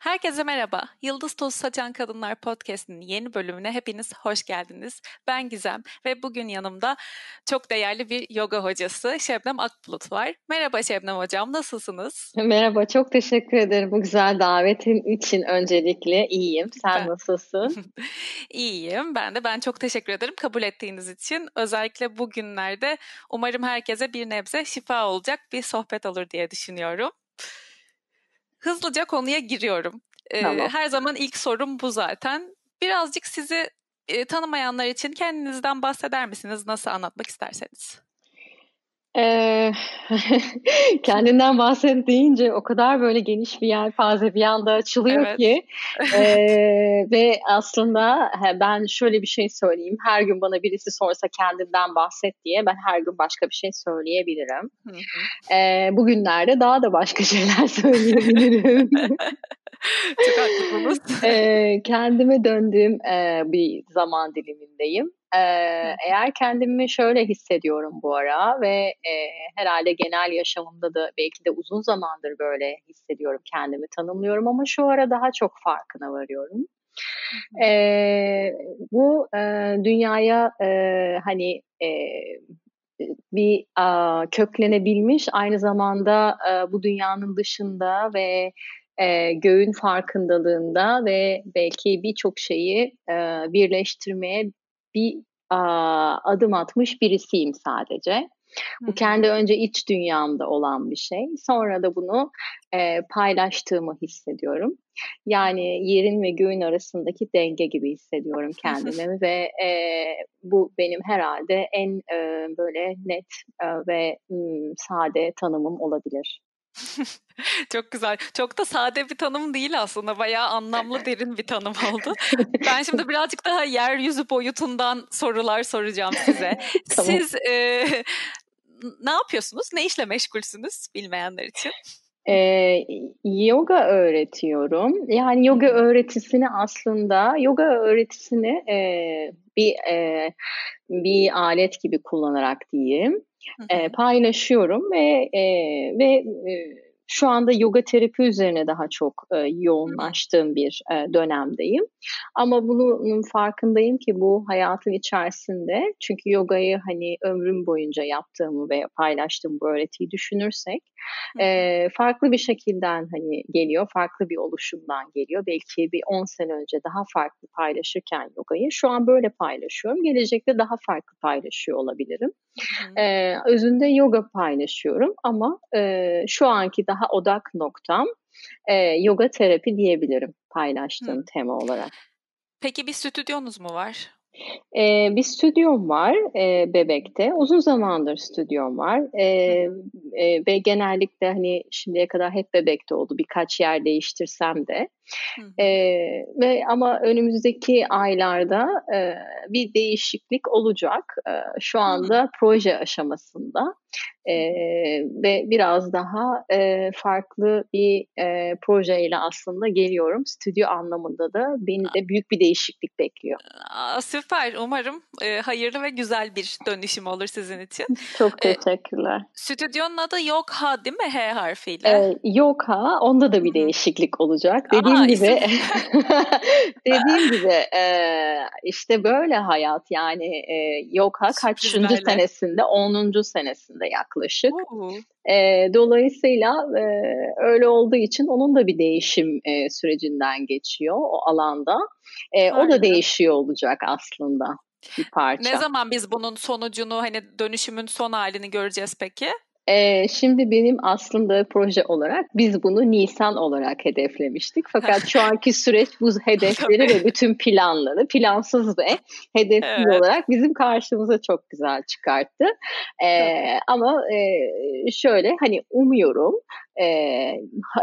Herkese merhaba. Yıldız Tozu Saçan Kadınlar Podcast'inin yeni bölümüne hepiniz hoş geldiniz. Ben Gizem ve bugün yanımda çok değerli bir yoga hocası Şebnem Akbulut var. Merhaba Şebnem Hocam, nasılsınız? Merhaba, çok teşekkür ederim bu güzel davetin için öncelikle. iyiyim. Sen ben... nasılsın? İyiyim. Ben de. Ben çok teşekkür ederim kabul ettiğiniz için. Özellikle bugünlerde umarım herkese bir nebze şifa olacak bir sohbet olur diye düşünüyorum hızlıca konuya giriyorum. Ee, tamam. Her zaman ilk sorum bu zaten. Birazcık sizi e, tanımayanlar için kendinizden bahseder misiniz? Nasıl anlatmak isterseniz. Ee, kendinden bahset deyince o kadar böyle geniş bir yelpaze bir anda açılıyor evet. ki e, ve aslında ben şöyle bir şey söyleyeyim her gün bana birisi sorsa kendinden bahset diye ben her gün başka bir şey söyleyebilirim. Hı hı. E, bugünlerde daha da başka şeyler söyleyebilirim. Çok haklısınız. e, kendime döndüğüm e, bir zaman dilimindeyim. Ee, eğer kendimi şöyle hissediyorum bu ara ve e, herhalde genel yaşamımda da belki de uzun zamandır böyle hissediyorum kendimi tanımlıyorum ama şu ara daha çok farkına varıyorum. Ee, bu e, dünyaya e, hani e, bir a, köklenebilmiş aynı zamanda e, bu dünyanın dışında ve e, göğün farkındalığında ve belki birçok şeyi e, birleştirmeye bir a, adım atmış birisiyim sadece. Bu kendi önce iç dünyamda olan bir şey. Sonra da bunu e, paylaştığımı hissediyorum. Yani yerin ve göğün arasındaki denge gibi hissediyorum kendimi ve e, bu benim herhalde en e, böyle net e, ve m, sade tanımım olabilir. Çok güzel. Çok da sade bir tanım değil aslında. Bayağı anlamlı, derin bir tanım oldu. Ben şimdi birazcık daha yeryüzü boyutundan sorular soracağım size. tamam. Siz e, ne yapıyorsunuz? Ne işle meşgulsünüz bilmeyenler için? Ee, yoga öğretiyorum. Yani yoga öğretisini aslında yoga öğretisini e, bir e, bir alet gibi kullanarak diyeyim e, paylaşıyorum ve e, ve e, şu anda yoga terapi üzerine daha çok e, yoğunlaştığım bir e, dönemdeyim. Ama bunun farkındayım ki bu hayatın içerisinde çünkü yogayı hani ömrüm boyunca yaptığımı ve paylaştığım bu öğretiyi düşünürsek e, farklı bir şekilden hani geliyor, farklı bir oluşumdan geliyor. Belki bir 10 sene önce daha farklı paylaşırken yogayı şu an böyle paylaşıyorum. Gelecekte daha farklı paylaşıyor olabilirim. E, özünde yoga paylaşıyorum ama e, şu anki daha odak noktam e, yoga terapi diyebilirim paylaştığım Hı. tema olarak. Peki bir stüdyonuz mu var? Ee, bir stüdyom var e, Bebek'te. Uzun zamandır stüdyom var. E, e, ve genellikle hani şimdiye kadar hep Bebek'te oldu. Birkaç yer değiştirsem de. E, ve ama önümüzdeki aylarda e, bir değişiklik olacak. E, şu anda Hı. proje aşamasında e, ve biraz daha e, farklı bir e, projeyle aslında geliyorum. Stüdyo anlamında da beni de büyük bir değişiklik bekliyor. Aa, süper. Umarım e, hayırlı ve güzel bir dönüşüm olur sizin için. Çok teşekkürler. E, stüdyonun adı Yokha değil mi H harfiyle? E, Yokha. Onda da bir değişiklik olacak. Dediğim Aa, gibi dediğim gibi e, işte böyle hayat yani e, Yokha kaçıncı senesinde? 10. senesinde yaklaşık. E, dolayısıyla e, öyle olduğu için onun da bir değişim e, sürecinden geçiyor o alanda. E, o da değişiyor olacak aslında bir parça. Ne zaman biz bunun sonucunu hani dönüşümün son halini göreceğiz peki? Ee, şimdi benim aslında proje olarak biz bunu Nisan olarak hedeflemiştik. Fakat şu anki süreç bu hedefleri ve bütün planları plansız ve hedefsiz evet. olarak bizim karşımıza çok güzel çıkarttı. Ee, ama e, şöyle hani umuyorum e,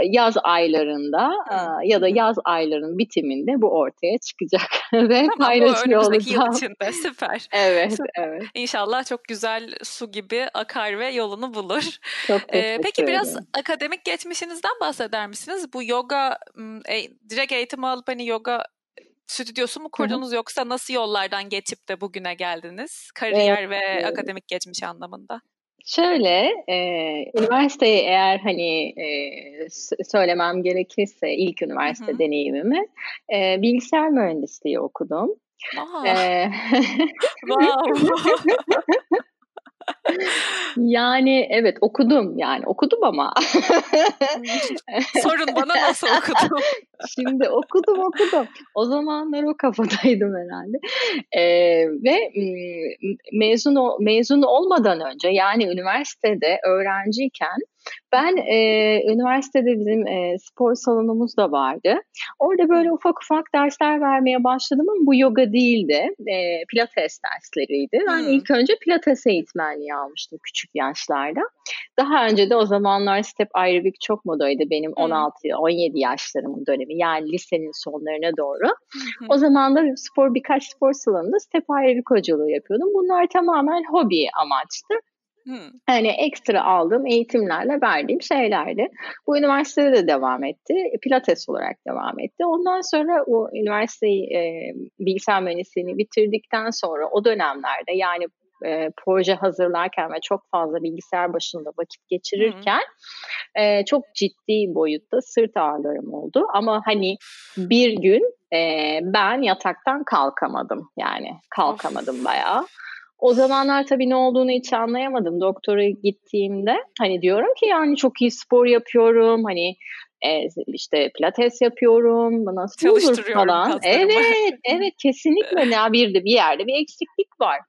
yaz aylarında e, ya da yaz aylarının bitiminde bu ortaya çıkacak ve tamam, paylaşıyor olacağım. içinde süper. Evet, süper. evet. İnşallah çok güzel su gibi akar ve yolunu bulur. Çok ee, peki biraz akademik geçmişinizden bahseder misiniz? Bu yoga e, direkt eğitim alıp hani yoga stüdyosu mu kurdunuz Hı-hı. yoksa nasıl yollardan geçip de bugüne geldiniz? Kariyer evet. ve akademik geçmiş anlamında. Şöyle, e, üniversiteyi eğer hani e, söylemem gerekirse ilk üniversite Hı-hı. deneyimimi e, bilgisayar mühendisliği okudum. Ee, wow. yani evet okudum yani okudum ama. Sorun bana nasıl okudum? Şimdi okudum okudum. O zamanlar o kafadaydım herhalde. Ee, ve mezun mezun olmadan önce yani üniversitede öğrenciyken ben e, üniversitede bizim e, spor salonumuz da vardı. Orada böyle ufak ufak dersler vermeye başladım ama bu yoga değildi. E, pilates dersleriydi. Ben hmm. ilk önce pilates eğitmenliği almıştım küçük yaşlarda. Daha önce de o zamanlar step aerobik çok modaydı benim hmm. 16-17 yaşlarımın dönemi. Yani lisenin sonlarına doğru. Hmm. O zamanlar spor birkaç spor salonunda step aerobik hocalığı yapıyordum. Bunlar tamamen hobi amaçtı. Hmm. Yani ekstra aldığım eğitimlerle verdiğim şeylerdi. Bu üniversitede de devam etti. Pilates olarak devam etti. Ondan sonra o üniversiteyi e, bilgisayar mühendisliğini bitirdikten sonra o dönemlerde yani e, proje hazırlarken ve çok fazla bilgisayar başında vakit geçirirken e, çok ciddi boyutta sırt ağrılarım oldu. Ama hani bir gün e, ben yataktan kalkamadım yani kalkamadım bayağı. O zamanlar tabii ne olduğunu hiç anlayamadım. Doktora gittiğimde hani diyorum ki yani çok iyi spor yapıyorum. Hani e, işte pilates yapıyorum. Nasıl olur falan. Evet, evet kesinlikle ne bir de bir yerde bir eksiklik var.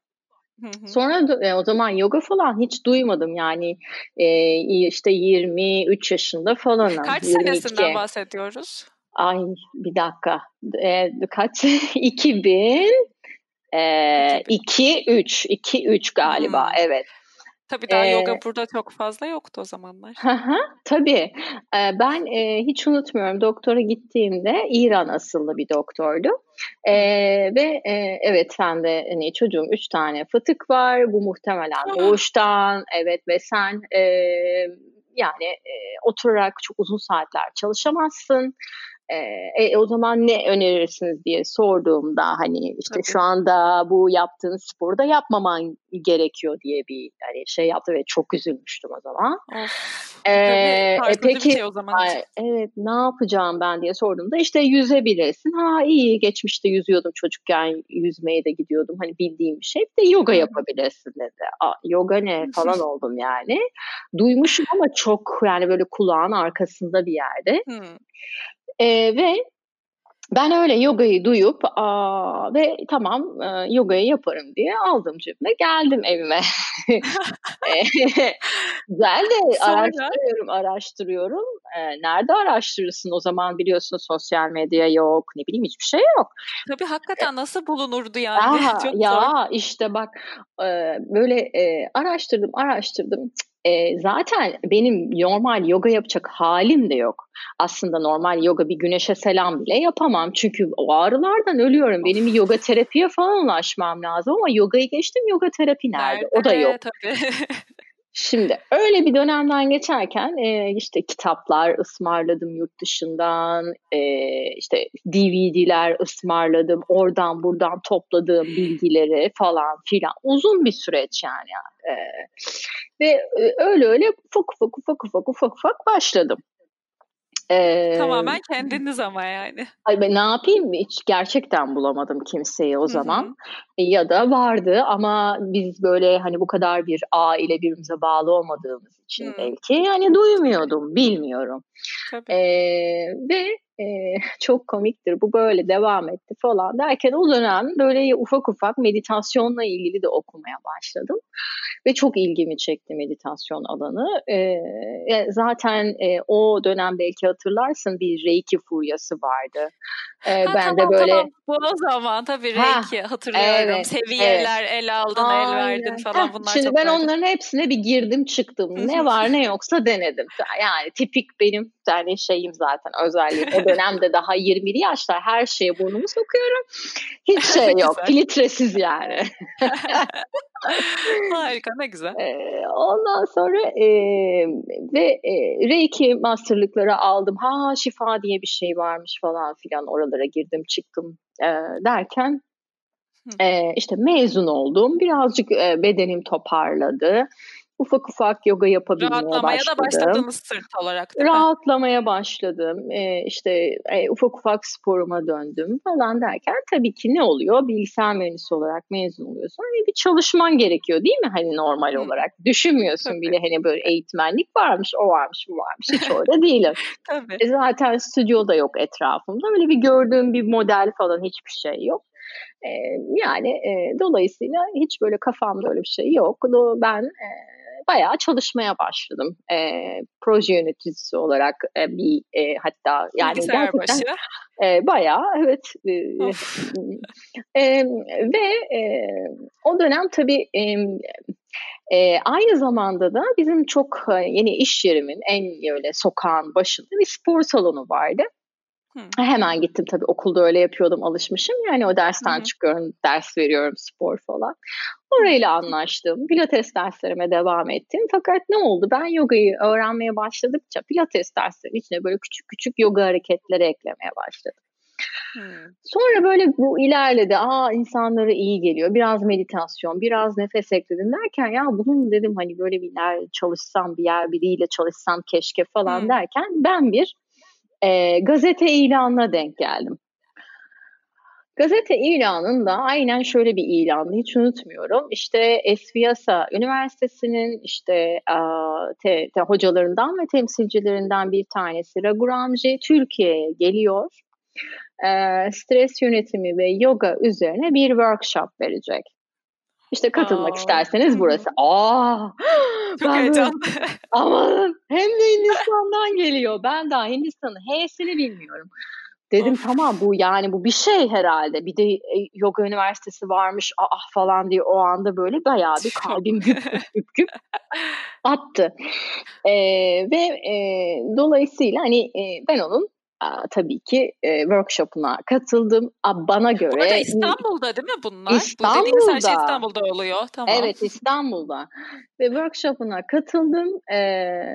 Sonra e, o zaman yoga falan hiç duymadım yani e, işte 23 yaşında falan. Kaç 22. senesinden bahsediyoruz? Ay bir dakika e, kaç 2000 2 3 2 3 galiba hmm. evet. Tabii daha ee, yoga burada çok fazla yoktu o zamanlar. tabii. Ee, ben e, hiç unutmuyorum doktora gittiğimde İran asıllı bir doktordu. Ee, ve e, evet sen de hani çocuğum üç tane fıtık var. Bu muhtemelen doğuştan. Evet ve sen e, yani e, oturarak çok uzun saatler çalışamazsın. E, o zaman ne önerirsiniz diye sorduğumda hani işte Tabii. şu anda bu yaptığın sporu da yapmaman gerekiyor diye bir hani şey yaptı ve çok üzülmüştüm o zaman. Ee, e, peki şey o zaman. Ay, evet ne yapacağım ben diye sorduğumda işte yüzebilirsin. Ha iyi geçmişte yüzüyordum çocukken yüzmeye de gidiyordum hani bildiğim bir şey. Bir de yoga yapabilirsin dedi. Aa, yoga ne falan oldum yani. Duymuşum ama çok yani böyle kulağın arkasında bir yerde. E, ve ben öyle yogayı duyup aa, ve tamam e, yogayı yaparım diye aldım cebime geldim evime. Güzel de Sonra... araştırıyorum araştırıyorum. E, nerede araştırırsın o zaman biliyorsun sosyal medya yok ne bileyim hiçbir şey yok. Tabii hakikaten nasıl bulunurdu yani? Ya, Çok ya zor. işte bak e, böyle e, araştırdım araştırdım e, zaten benim normal yoga yapacak halim de yok. Aslında normal yoga bir güneşe selam bile yapamam. Çünkü o ağrılardan ölüyorum. Benim bir yoga terapiye falan ulaşmam lazım ama yogayı geçtim yoga terapi nerede? nerede? O da yok. Tabii. Şimdi öyle bir dönemden geçerken e, işte kitaplar ısmarladım yurt dışından, e, işte DVD'ler ısmarladım, oradan buradan topladığım bilgileri falan filan uzun bir süreç yani. E, ve e, öyle öyle ufak ufak ufak ufak ufak ufak başladım. Ee, Tamamen kendiniz ama yani. Ay ben ne yapayım hiç gerçekten bulamadım kimseyi o zaman. Hı hı. E, ya da vardı ama biz böyle hani bu kadar bir aile birbirimize bağlı olmadığımız için hı. belki hani duymuyordum bilmiyorum. Tabii. Ee, ve e, çok komiktir bu böyle devam etti falan derken o dönem böyle ufak ufak meditasyonla ilgili de okumaya başladım ve çok ilgimi çekti meditasyon alanı. E, zaten e, o dönem belki hatırlarsın bir Reiki furyası vardı. E, ha, ben tamam, de böyle tamam. bu o zaman tabii Reiki ha, hatırlıyorum. Evet, Seviyeler evet. el aldın, Aynen. el verdin falan bunlar Şimdi ben vardı. onların hepsine bir girdim çıktım. ne var ne yoksa denedim. Yani tipik benim yani şeyim zaten özelliğim. O dönemde daha 20'li yaşlar her şeye burnumu sokuyorum. Hiç şey yok. filtresiz yani. Harika ne güzel. ondan sonra e, ve e, Reiki masterlıkları aldım. Ha şifa diye bir şey varmış falan filan oralara girdim çıktım e, derken e, işte mezun oldum. Birazcık e, bedenim toparladı. Ufak ufak yoga yapabilmeye Rahatlamaya başladım. Rahatlamaya da başladınız sırt olarak Rahatlamaya başladım. Ee, işte e, ufak ufak sporuma döndüm falan derken tabii ki ne oluyor? Bilgisayar mühendisi olarak mezun oluyorsun. Hani bir çalışman gerekiyor değil mi? Hani normal Hı. olarak. Düşünmüyorsun tabii. bile hani böyle eğitmenlik varmış, o varmış, bu varmış. Hiç orada değilim. tabii. E zaten stüdyo da yok etrafımda. Öyle bir gördüğüm bir model falan hiçbir şey yok. E, yani e, dolayısıyla hiç böyle kafamda öyle bir şey yok. Ben e, bayağı çalışmaya başladım. E, proje yöneticisi olarak e, bir e, hatta yani Bilgisayar gerçekten başı. E, bayağı evet. E, e, ve e, o dönem tabii e, e, aynı zamanda da bizim çok yeni iş yerimin en öyle sokağın başında bir spor salonu vardı. Hı. Hemen gittim tabii okulda öyle yapıyordum alışmışım. Yani o dersten Hı. çıkıyorum, ders veriyorum spor falan. Orayla anlaştım. Pilates derslerime devam ettim. Fakat ne oldu? Ben yogayı öğrenmeye başladıkça pilates derslerinin içine böyle küçük küçük yoga hareketleri eklemeye başladım. Hmm. Sonra böyle bu ilerledi. Aa insanlara iyi geliyor. Biraz meditasyon, biraz nefes ekledim derken ya bunun dedim hani böyle bir yer çalışsam, bir yer biriyle çalışsam keşke falan hmm. derken ben bir e, gazete ilanına denk geldim. Gazete ilanında aynen şöyle bir ilandı hiç unutmuyorum. İşte Esviyasa Üniversitesi'nin işte te, te, hocalarından ve temsilcilerinden bir tanesi Raghuramji Türkiye'ye geliyor. E, stres yönetimi ve yoga üzerine bir workshop verecek. İşte katılmak Aa. isterseniz burası. Aa, Çok heyecanlı. Aman hem de Hindistan'dan geliyor. Ben daha Hindistan'ın H'sini bilmiyorum. Dedim of. tamam bu yani bu bir şey herhalde. Bir de e, yoga üniversitesi varmış ah falan diye o anda böyle bayağı bir kalbim güp güp güp güp attı. Ee, ve e, dolayısıyla hani e, ben onun tabii ki e, workshop'una katıldım. A, bana göre... Burada İstanbul'da değil mi bunlar? İstanbul'da. Bu dediğiniz her şey İstanbul'da oluyor. Tamam. Evet İstanbul'da. Ve workshop'una katıldım e,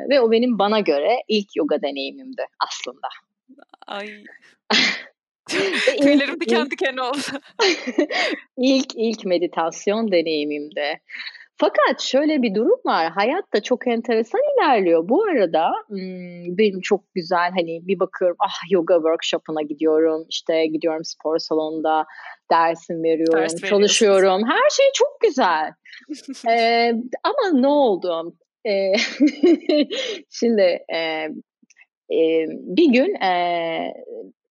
ve o benim bana göre ilk yoga deneyimimdi aslında. Ay. Tüylerim diken diken oldu. İlk ilk meditasyon deneyimimdi. Fakat şöyle bir durum var. Hayat da çok enteresan ilerliyor. Bu arada benim çok güzel hani bir bakıyorum ah yoga workshop'una gidiyorum. işte gidiyorum spor salonunda dersim veriyorum, Ders çalışıyorum. Her şey çok güzel. ee, ama ne oldu? Ee, şimdi e, e, bir gün e,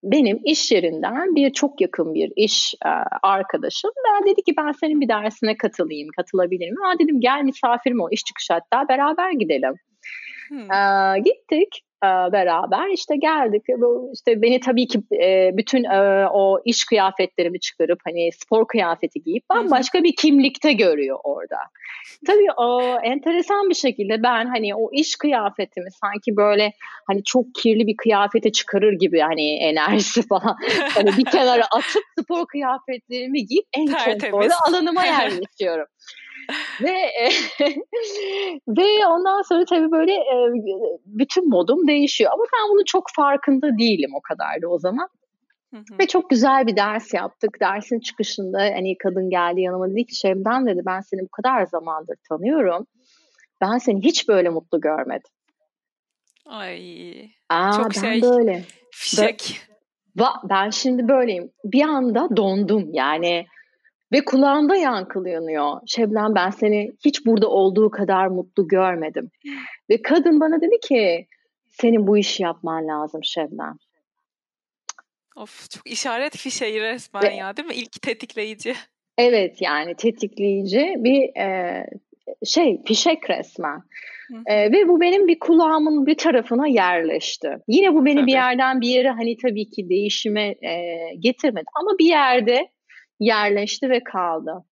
benim iş yerinden bir çok yakın bir iş e, arkadaşım ben dedi ki ben senin bir dersine katılayım, katılabilir miyim? Aa dedim gel misafirim ol, iş çıkışı hatta beraber gidelim. Hmm. E, gittik beraber işte geldik. İşte beni tabii ki e, bütün e, o iş kıyafetlerimi çıkarıp hani spor kıyafeti giyip bambaşka bir kimlikte görüyor orada. Tabii o enteresan bir şekilde ben hani o iş kıyafetimi sanki böyle hani çok kirli bir kıyafete çıkarır gibi hani enerjisi falan hani bir kenara atıp spor kıyafetlerimi giyip en konforlu alanıma yerleşiyorum ve e, ve ondan sonra tabii böyle e, bütün modum değişiyor. Ama ben bunun çok farkında değilim o kadar da o zaman. Ve çok güzel bir ders yaptık. Dersin çıkışında hani kadın geldi yanıma dedi ki Şebnem dedi ben seni bu kadar zamandır tanıyorum. Ben seni hiç böyle mutlu görmedim. Ay. Aa, çok ben şey. Böyle. Fişek. Ben şimdi böyleyim. Bir anda dondum yani. Ve kulağımda yankılanıyor. Şebnem ben seni hiç burada olduğu kadar mutlu görmedim. Ve kadın bana dedi ki senin bu işi yapman lazım Şebnem. Of çok işaret fişeği resmen Ve, ya değil mi? İlk tetikleyici. Evet yani tetikleyici bir e, şey fişek resmen. E, ve bu benim bir kulağımın bir tarafına yerleşti. Yine bu beni tabii. bir yerden bir yere hani tabii ki değişime e, getirmedi ama bir yerde yerleşti ve kaldı.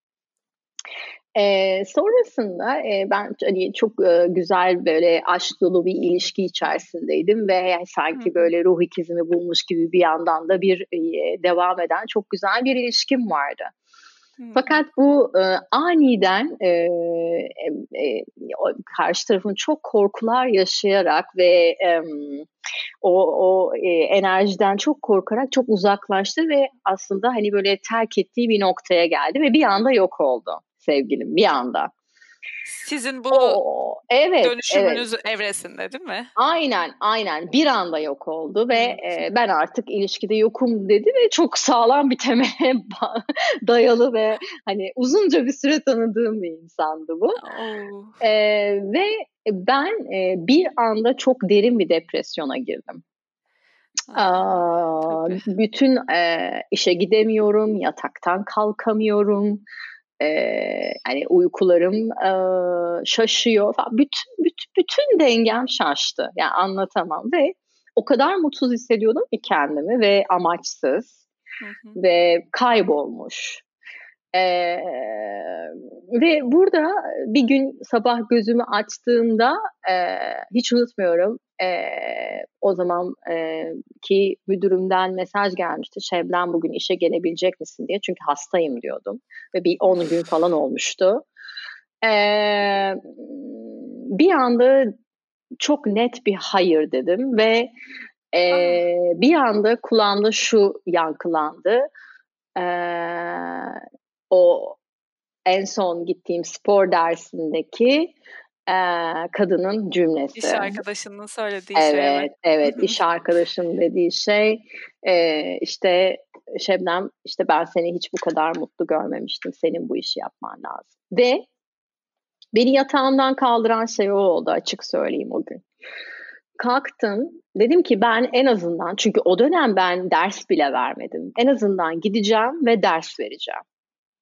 E, sonrasında e, ben hani çok e, güzel böyle aşk dolu bir ilişki içerisindeydim ve yani sanki Hı. böyle ruh ikizimi bulmuş gibi bir yandan da bir e, devam eden çok güzel bir ilişkim vardı. Fakat bu e, aniden e, e, karşı tarafın çok korkular yaşayarak ve e, o, o e, enerjiden çok korkarak çok uzaklaştı ve aslında hani böyle terk ettiği bir noktaya geldi ve bir anda yok oldu sevgilim bir anda. Sizin bu o, evet, dönüşümünüz evet. evresinde değil mi? Aynen aynen bir anda yok oldu ve e, ben artık ilişkide yokum dedi ve çok sağlam bir temele dayalı ve hani uzunca bir süre tanıdığım bir insandı bu. Oh. E, ve ben e, bir anda çok derin bir depresyona girdim. Aa, bütün e, işe gidemiyorum, yataktan kalkamıyorum e, hani uykularım e, şaşıyor falan. Bütün, bütün, bütün dengem şaştı. Yani anlatamam ve o kadar mutsuz hissediyordum ki kendimi ve amaçsız hı hı. ve kaybolmuş. Ee, ve burada bir gün sabah gözümü açtığımda e, hiç unutmuyorum e, o zaman e, ki müdürümden mesaj gelmişti. Şebnem bugün işe gelebilecek misin diye. Çünkü hastayım diyordum. Ve bir 10 gün falan olmuştu. E, bir anda çok net bir hayır dedim ve e, bir anda kulağımda şu yankılandı. E, o en son gittiğim spor dersindeki e, kadının cümlesi. İş arkadaşının söylediği evet, şey. Evet, evet. iş arkadaşım dediği şey e, işte Şebnem işte ben seni hiç bu kadar mutlu görmemiştim. Senin bu işi yapman lazım. Ve beni yatağımdan kaldıran şey o oldu açık söyleyeyim o gün. Kalktım dedim ki ben en azından çünkü o dönem ben ders bile vermedim. En azından gideceğim ve ders vereceğim.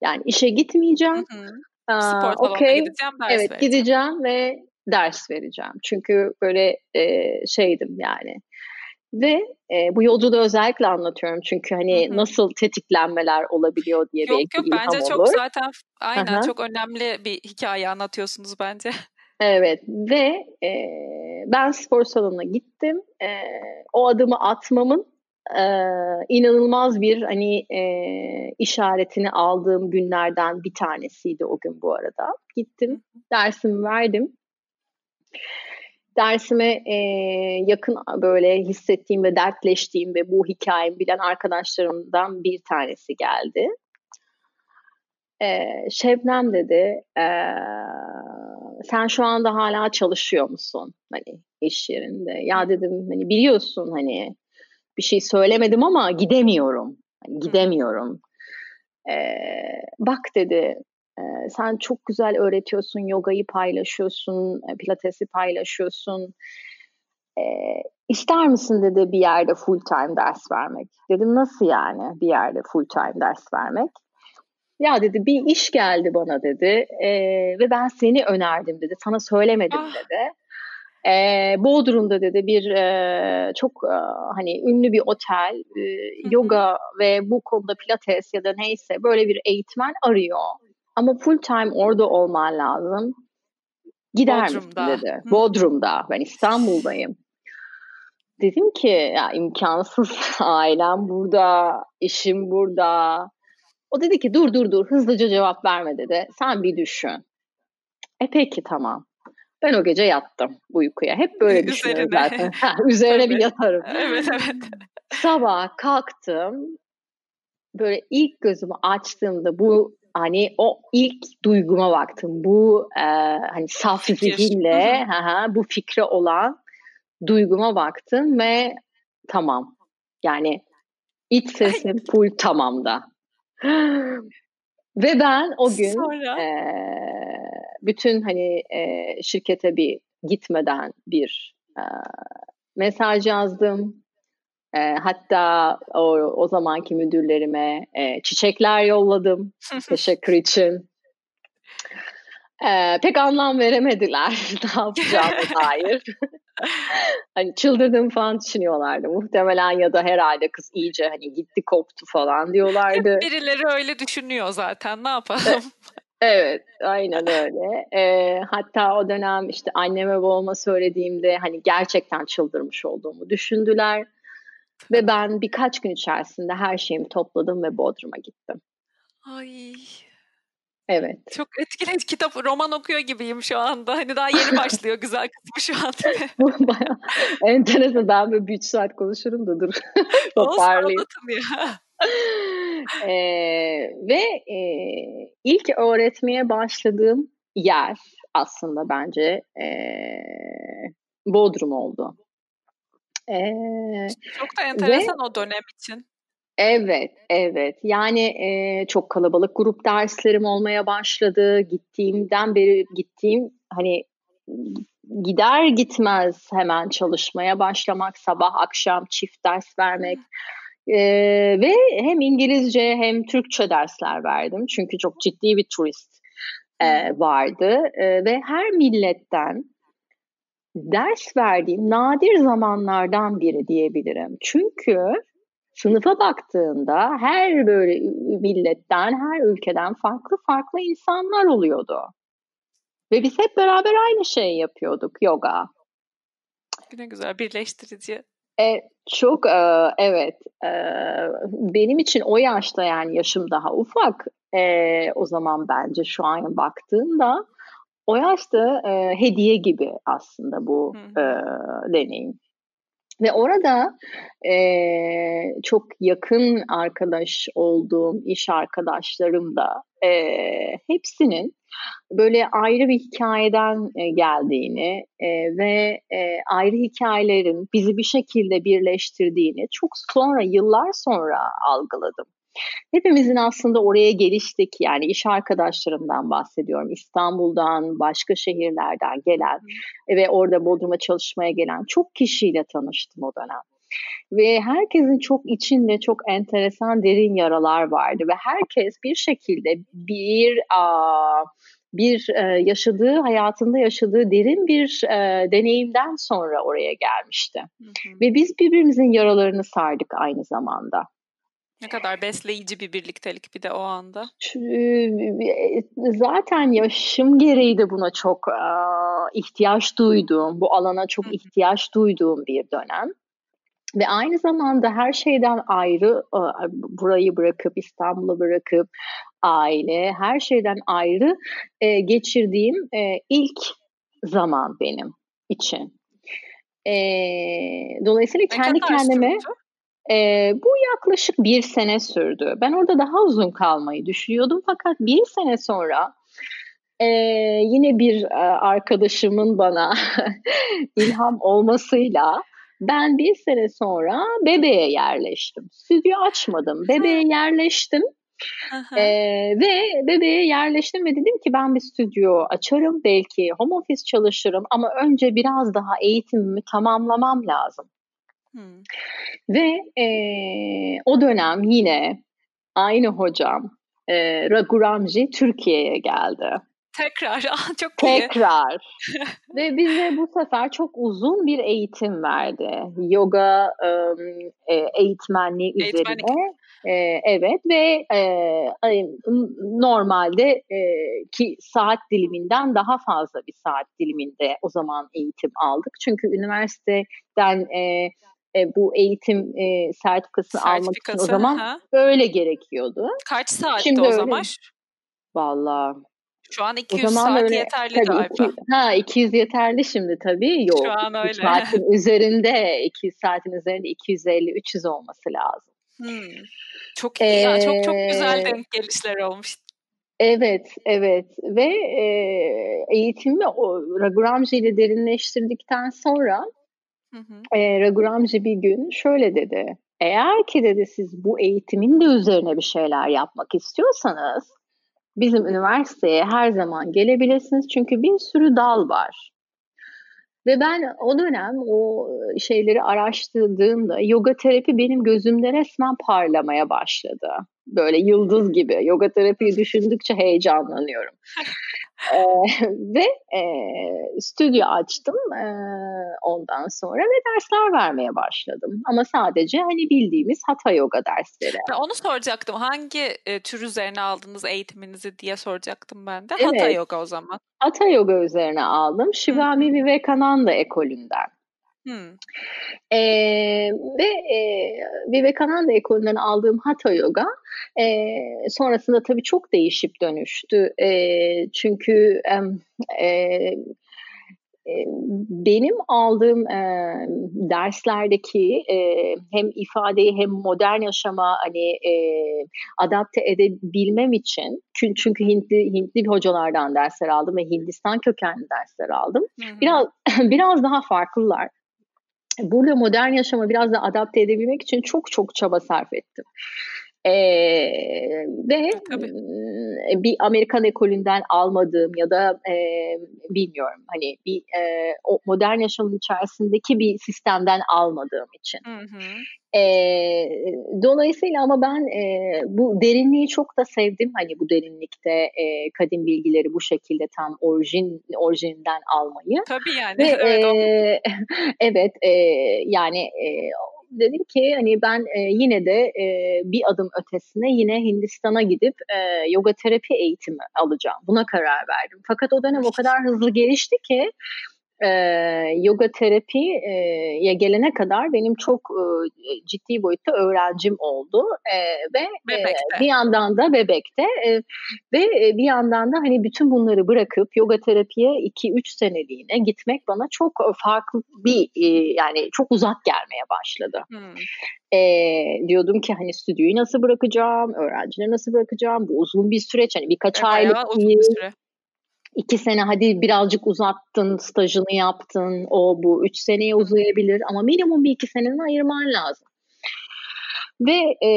Yani işe gitmeyeceğim. Hı hı. Spor salonuna okay. gideceğim, ders Evet vereceğim. gideceğim ve ders vereceğim. Çünkü böyle e, şeydim yani. Ve e, bu yolculuğu özellikle anlatıyorum çünkü hani Hı-hı. nasıl tetiklenmeler olabiliyor diye yok, belki yok, bence olur. çok zaten aynen Hı-hı. çok önemli bir hikaye anlatıyorsunuz bence. Evet ve e, ben spor salonuna gittim. E, o adımı atmamın e, inanılmaz bir hani e, işaretini aldığım günlerden bir tanesiydi o gün bu arada. Gittim, dersimi verdim. Dersime e, yakın böyle hissettiğim ve dertleştiğim ve bu hikayemi bilen arkadaşlarımdan bir tanesi geldi. E, Şebnem dedi, e, sen şu anda hala çalışıyor musun? Hani iş yerinde. Ya dedim hani biliyorsun hani bir şey söylemedim ama gidemiyorum. Yani gidemiyorum. Ee, bak dedi e, sen çok güzel öğretiyorsun, yogayı paylaşıyorsun, e, pilatesi paylaşıyorsun. E, ister misin dedi bir yerde full time ders vermek. Dedim nasıl yani bir yerde full time ders vermek? Ya dedi bir iş geldi bana dedi e, ve ben seni önerdim dedi. Sana söylemedim ah. dedi. E, Bodrum'da dedi bir e, çok e, hani ünlü bir otel, e, yoga ve bu konuda pilates ya da neyse böyle bir eğitmen arıyor. Ama full time orada olman lazım. Gider Bodrum'da. misin dedi. Hı. Bodrum'da. Ben İstanbul'dayım. Dedim ki ya imkansız ailem burada, işim burada. O dedi ki dur dur dur hızlıca cevap verme dedi. Sen bir düşün. E peki tamam. Ben o gece yattım uykuya. Hep böyle düşünüyorum zaten. Ha, üzerine bir yatarım. Evet evet. Sabah kalktım. Böyle ilk gözümü açtığımda bu hani o ilk duyguma baktım. Bu e, hani saf zihinle bu fikre olan duyguma baktım ve tamam. Yani iç sesim full tamamda. Ve ben o gün Sonra... e, bütün hani e, şirkete bir gitmeden bir e, mesaj yazdım. E, hatta o, o zamanki müdürlerime e, çiçekler yolladım teşekkür için. E, pek anlam veremediler ne yapacağımı dair. hani çıldırdım falan düşünüyorlardı muhtemelen ya da herhalde kız iyice hani gitti koptu falan diyorlardı. Hep birileri öyle düşünüyor zaten ne yapalım. Evet, aynen öyle. Ee, hatta o dönem işte anneme babama söylediğimde hani gerçekten çıldırmış olduğumu düşündüler. Ve ben birkaç gün içerisinde her şeyimi topladım ve Bodrum'a gittim. Ay. Evet. Çok etkileyici. Kitap, roman okuyor gibiyim şu anda. Hani daha yeni başlıyor güzel kısmı şu an. Bu bayağı enteresan. Ben böyle bir üç saat konuşurum da dur. Toparlayayım. ee, ve e, ilk öğretmeye başladığım yer aslında bence e, Bodrum oldu. E, Çok da enteresan ve, o dönem için. Evet, evet. Yani e, çok kalabalık grup derslerim olmaya başladı. Gittiğimden beri gittiğim hani gider gitmez hemen çalışmaya başlamak, sabah akşam çift ders vermek. Ee, ve hem İngilizce hem Türkçe dersler verdim. Çünkü çok ciddi bir turist e, vardı. E, ve her milletten ders verdiğim nadir zamanlardan biri diyebilirim. Çünkü sınıfa baktığında her böyle milletten, her ülkeden farklı farklı insanlar oluyordu. Ve biz hep beraber aynı şeyi yapıyorduk yoga. Ne güzel birleştirici. E, çok e, evet e, benim için o yaşta yani yaşım daha ufak e, o zaman bence şu an baktığımda o yaşta e, hediye gibi aslında bu e, deneyim. Ve orada e, çok yakın arkadaş olduğum iş arkadaşlarım da e, hepsinin böyle ayrı bir hikayeden e, geldiğini e, ve e, ayrı hikayelerin bizi bir şekilde birleştirdiğini çok sonra yıllar sonra algıladım. Hepimizin aslında oraya geliştik yani iş arkadaşlarımdan bahsediyorum. İstanbul'dan, başka şehirlerden gelen ve orada Bodrum'a çalışmaya gelen çok kişiyle tanıştım o dönem. Ve herkesin çok içinde çok enteresan derin yaralar vardı ve herkes bir şekilde bir aa, bir e, yaşadığı hayatında yaşadığı derin bir e, deneyimden sonra oraya gelmişti. Hı hı. Ve biz birbirimizin yaralarını sardık aynı zamanda. Ne kadar besleyici bir birliktelik bir de o anda. Zaten yaşım gereği de buna çok ihtiyaç duyduğum, bu alana çok ihtiyaç duyduğum bir dönem. Ve aynı zamanda her şeyden ayrı burayı bırakıp İstanbul'u bırakıp aile her şeyden ayrı geçirdiğim ilk zaman benim için. Dolayısıyla kendi kendime? E, bu yaklaşık bir sene sürdü. Ben orada daha uzun kalmayı düşünüyordum fakat bir sene sonra e, yine bir e, arkadaşımın bana ilham olmasıyla ben bir sene sonra bebeğe yerleştim. Stüdyo açmadım. Bebeğe yerleştim. ee, ve bebeğe yerleştim ve dedim ki ben bir stüdyo açarım belki home office çalışırım ama önce biraz daha eğitimimi tamamlamam lazım. Hmm. Ve e, o dönem yine aynı hocam e, Raghuramji Türkiye'ye geldi. Tekrar, çok iyi. Tekrar. Ve bize bu sefer çok uzun bir eğitim verdi. Yoga e, eğitmenliği Eğitmenlik. üzerine. E, evet ve e, normalde e, ki saat diliminden daha fazla bir saat diliminde o zaman eğitim aldık. Çünkü üniversiteden e, e, bu eğitim e, sertifikasını almak için o zaman ha. böyle gerekiyordu. Kaç saatte Şimdi o zaman? Valla şu an 200 o zaman saat öyle, yeterli tabii galiba. Iki, ha 200 yeterli şimdi tabii. Yok. Şu an öyle. saatin üzerinde 200 saatin üzerinde 250-300 olması lazım. Hmm. Çok iyi ee, ya. Çok çok güzel denk gelişler olmuş. Evet, evet ve e, eğitimi o Raghuramji ile derinleştirdikten sonra Hı hı. E, Raghuramji bir gün şöyle dedi. Eğer ki dedi siz bu eğitimin de üzerine bir şeyler yapmak istiyorsanız bizim üniversiteye her zaman gelebilirsiniz. Çünkü bir sürü dal var. Ve ben o dönem o şeyleri araştırdığımda yoga terapi benim gözümde resmen parlamaya başladı. Böyle yıldız gibi. Yoga terapiyi düşündükçe heyecanlanıyorum. ee, ve e, stüdyo açtım e, ondan sonra ve dersler vermeye başladım. Ama sadece hani bildiğimiz hatha yoga dersleri. Ben onu soracaktım. Hangi e, tür üzerine aldınız eğitiminizi diye soracaktım ben de. Evet. Hatha yoga o zaman. Hatha yoga üzerine aldım. Shivami Vivekananda ekolünden. Hmm. Ve e, Vivekananda ekolünden aldığım Hatha Yoga e, sonrasında tabii çok değişip dönüştü. E, çünkü e, benim aldığım e, derslerdeki e, hem ifadeyi hem modern yaşama hani e, adapte edebilmem için çünkü Hintli Hintli hocalardan dersler aldım ve Hindistan kökenli dersler aldım. Hı hı. Biraz biraz daha farklılar. Burada modern yaşama biraz da adapte edebilmek için çok çok çaba sarf ettim. Ee, ve Tabii. bir Amerikan ekolünden almadığım ya da e, bilmiyorum hani bir e, o modern yaşamın içerisindeki bir sistemden almadığım için. Hı hı. E, dolayısıyla ama ben e, bu derinliği çok da sevdim. Hani bu derinlikte e, kadim bilgileri bu şekilde tam orijin orijinden almayı. Tabii yani. Ve, evet, e, evet e, yani e, dedim ki hani ben e, yine de e, bir adım ötesine yine Hindistan'a gidip e, yoga terapi eğitimi alacağım. Buna karar verdim. Fakat o dönem o kadar hızlı gelişti ki e, yoga terapiye gelene kadar benim çok e, ciddi boyutta öğrencim oldu. E, ve e, bir yandan da bebekte. E, ve e, bir yandan da hani bütün bunları bırakıp yoga terapiye 2-3 seneliğine gitmek bana çok farklı bir e, yani çok uzak gelmeye başladı. Hmm. E, diyordum ki hani stüdyoyu nasıl bırakacağım, öğrencileri nasıl bırakacağım, bu uzun bir süreç hani birkaç evet, aylık bir süre iki sene hadi birazcık uzattın, stajını yaptın, o bu üç seneye uzayabilir ama minimum bir iki seneni ayırman lazım. Ve, e,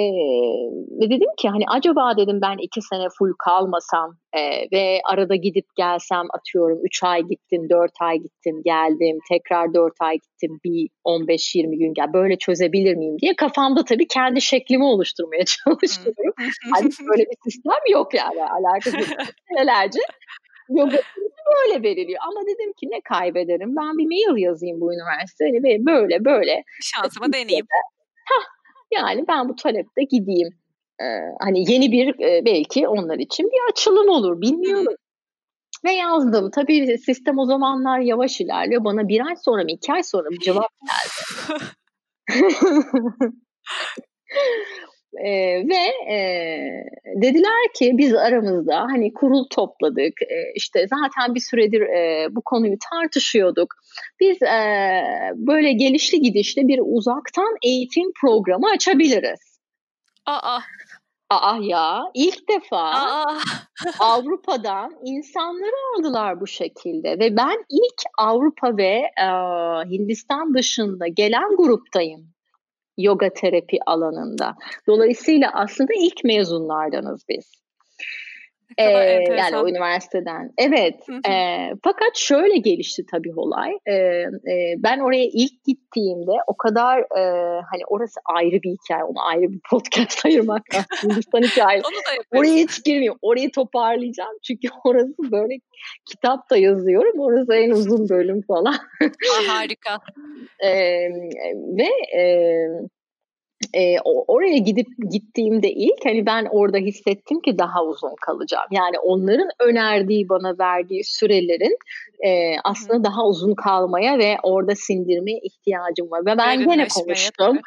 dedim ki hani acaba dedim ben iki sene full kalmasam e, ve arada gidip gelsem atıyorum üç ay gittim, dört ay gittim, geldim, tekrar dört ay gittim, bir 15-20 gün gel böyle çözebilir miyim diye kafamda tabii kendi şeklimi oluşturmaya çalışıyorum. hani böyle bir sistem yok yani alakası senelerce yoga böyle veriliyor. Ama dedim ki ne kaybederim? Ben bir mail yazayım bu üniversiteye ve böyle böyle. Şansımı deneyeyim. Hah, yani ben bu talepte gideyim. Ee, hani yeni bir e, belki onlar için bir açılım olur bilmiyorum. Ve yazdım. Tabii sistem o zamanlar yavaş ilerliyor. Bana bir ay sonra mı iki ay sonra mı cevap geldi. E, ve e, dediler ki biz aramızda hani kurul topladık e, işte zaten bir süredir e, bu konuyu tartışıyorduk biz e, böyle gelişli gidişli bir uzaktan eğitim programı açabiliriz. Aa. Aa ya ilk defa Aa. Avrupa'dan insanları aldılar bu şekilde ve ben ilk Avrupa ve e, Hindistan dışında gelen gruptayım yoga terapi alanında. Dolayısıyla aslında ilk mezunlardanız biz. Ee, yani o üniversiteden. Evet. e, fakat şöyle gelişti tabii olay. E, e, ben oraya ilk gittiğimde o kadar e, hani orası ayrı bir hikaye. Onu ayrı bir podcast ayırmak lazım. Hikayesi. Oraya hiç girmeyeyim. Orayı toparlayacağım. Çünkü orası böyle kitap da yazıyorum. Orası en uzun bölüm falan. Aa, harika. e, ve e, e, oraya gidip gittiğimde ilk hani ben orada hissettim ki daha uzun kalacağım. Yani onların önerdiği bana verdiği sürelerin e, aslında Hı. daha uzun kalmaya ve orada sindirmeye ihtiyacım var. Ve ben gene konuştum.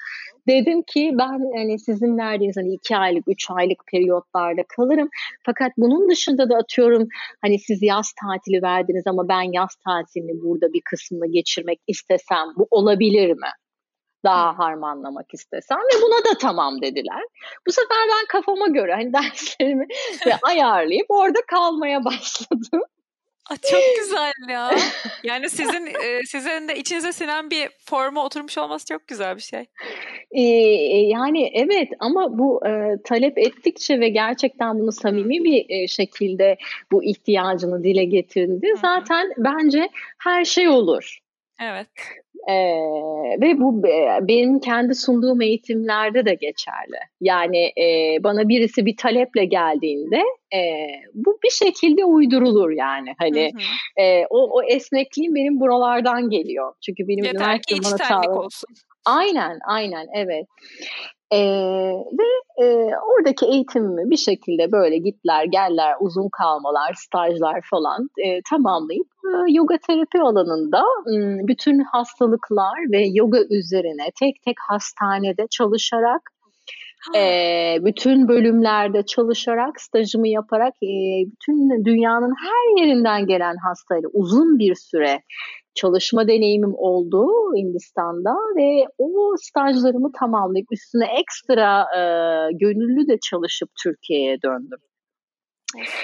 Dedim ki ben hani sizin verdiğiniz hani iki aylık, üç aylık periyotlarda kalırım. Fakat bunun dışında da atıyorum hani siz yaz tatili verdiniz ama ben yaz tatilini burada bir kısmını geçirmek istesem bu olabilir mi? Daha harmanlamak istesem ve buna da tamam dediler. Bu sefer ben kafama göre hani derslerimi ayarlayıp orada kalmaya başladım. Aa, çok güzel ya. Yani sizin e, sizin de içinize sinen bir forma oturmuş olması çok güzel bir şey. Ee, yani evet ama bu e, talep ettikçe ve gerçekten bunu samimi bir e, şekilde bu ihtiyacını dile getirdi. Zaten bence her şey olur. Evet. Ee, ve bu benim kendi sunduğum eğitimlerde de geçerli. Yani e, bana birisi bir taleple geldiğinde e, bu bir şekilde uydurulur yani. Hani hı hı. E, o, o esnekliğim benim buralardan geliyor. Çünkü benim Yeter ki içtenlik olsun. Aynen, aynen, evet. E, ve e, oradaki eğitimimi bir şekilde böyle gitler, geller, uzun kalmalar, stajlar falan e, tamamlayıp e, yoga terapi alanında e, bütün hastalıklar ve yoga üzerine tek tek hastanede çalışarak e, bütün bölümlerde çalışarak, stajımı yaparak e, bütün dünyanın her yerinden gelen hastayla uzun bir süre çalışma deneyimim oldu Hindistan'da ve o stajlarımı tamamlayıp üstüne ekstra e, gönüllü de çalışıp Türkiye'ye döndüm.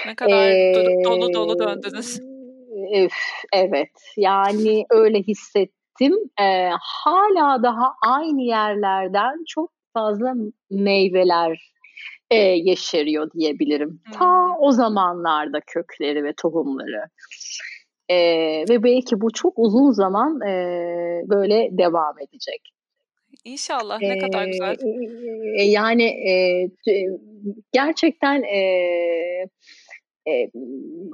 Ne kadar ee, dolu dolu döndünüz. Evet yani öyle hissettim. Ee, hala daha aynı yerlerden çok fazla meyveler e, yeşeriyor diyebilirim. Hmm. Ta o zamanlarda kökleri ve tohumları. E, ve belki bu çok uzun zaman e, böyle devam edecek. İnşallah ne ee, kadar güzel. E, yani e, gerçekten e, e,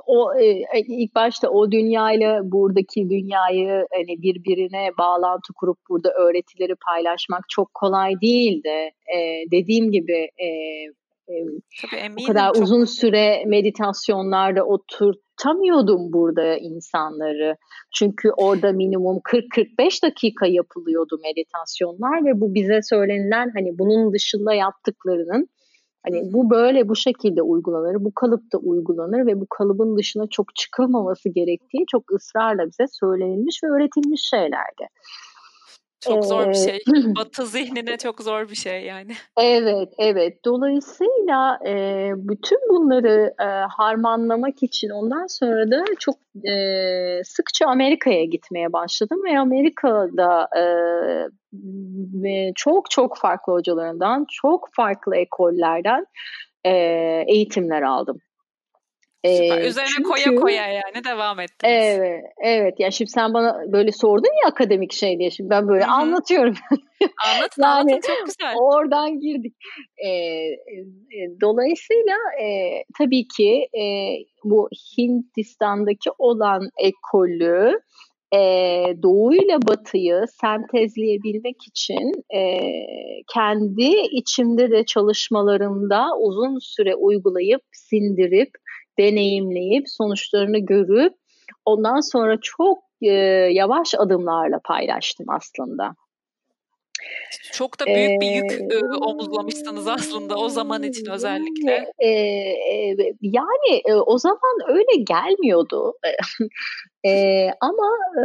o e, ilk başta o dünyayla buradaki dünyayı hani birbirine bağlantı kurup burada öğretileri paylaşmak çok kolay değildi. E, dediğim gibi e, Tabii o kadar çok... uzun süre meditasyonlarda oturtamıyordum burada insanları. Çünkü orada minimum 40-45 dakika yapılıyordu meditasyonlar ve bu bize söylenilen hani bunun dışında yaptıklarının Hani bu böyle bu şekilde uygulanır, bu kalıpta uygulanır ve bu kalıbın dışına çok çıkılmaması gerektiği çok ısrarla bize söylenilmiş ve öğretilmiş şeylerdi. Çok zor bir şey. Batı zihnine çok zor bir şey yani. Evet, evet. Dolayısıyla e, bütün bunları e, harmanlamak için ondan sonra da çok e, sıkça Amerika'ya gitmeye başladım ve Amerika'da e, çok çok farklı hocalarından, çok farklı ekollerden e, eğitimler aldım. Süper. Üzerine çünkü, koya koya yani devam ettiniz. Evet, evet. Ya şimdi sen bana böyle sordun ya akademik şey diye. Şimdi ben böyle Hı-hı. anlatıyorum. Anlatın, yani anlatın çok güzel. Oradan girdik. E, e, dolayısıyla e, tabii ki e, bu Hindistan'daki olan ekolü e, Doğu ile Batı'yı sentezleyebilmek için e, kendi içimde de çalışmalarımda uzun süre uygulayıp sindirip deneyimleyip sonuçlarını görüp ondan sonra çok e, yavaş adımlarla paylaştım aslında. Çok da büyük bir yük ee, omuzlamışsınız aslında o zaman için özellikle. E, e, yani e, o zaman öyle gelmiyordu. e, ama e,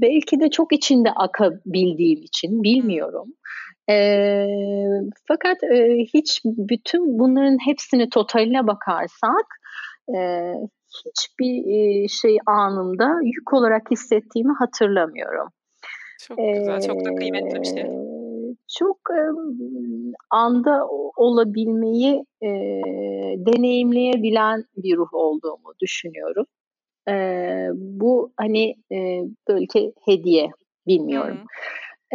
belki de çok içinde akabildiğim için bilmiyorum. E, fakat e, hiç bütün bunların hepsini totaline bakarsak e, hiçbir e, şey anında yük olarak hissettiğimi hatırlamıyorum. Çok güzel, çok da kıymetli bir şey. Çok e, anda olabilmeyi e, deneyimleyebilen bir ruh olduğumu düşünüyorum. E, bu hani e, böyle hediye bilmiyorum. Hmm.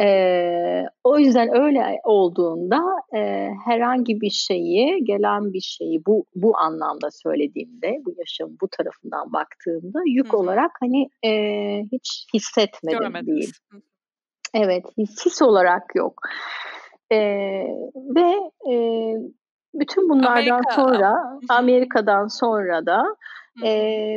Ee, o yüzden öyle olduğunda e, herhangi bir şeyi, gelen bir şeyi bu bu anlamda söylediğimde, bu yaşamın bu tarafından baktığımda yük Hı-hı. olarak hani e, hiç hissetmedim Görmediniz. değil. Evet, his, his olarak yok. E, ve e, bütün bunlardan Amerika. sonra, Amerika'dan sonra da e,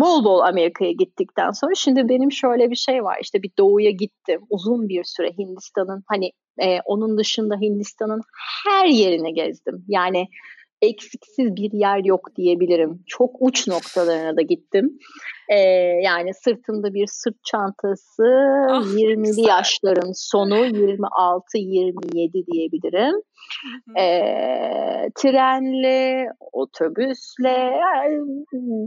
bol bol Amerika'ya gittikten sonra şimdi benim şöyle bir şey var işte bir doğuya gittim uzun bir süre Hindistan'ın hani e, onun dışında Hindistan'ın her yerini gezdim. Yani eksiksiz bir yer yok diyebilirim. Çok uç noktalarına da gittim. Ee, yani sırtımda bir sırt çantası, oh, 20'li güzel. yaşların sonu 26-27 diyebilirim. Ee, trenle, otobüsle,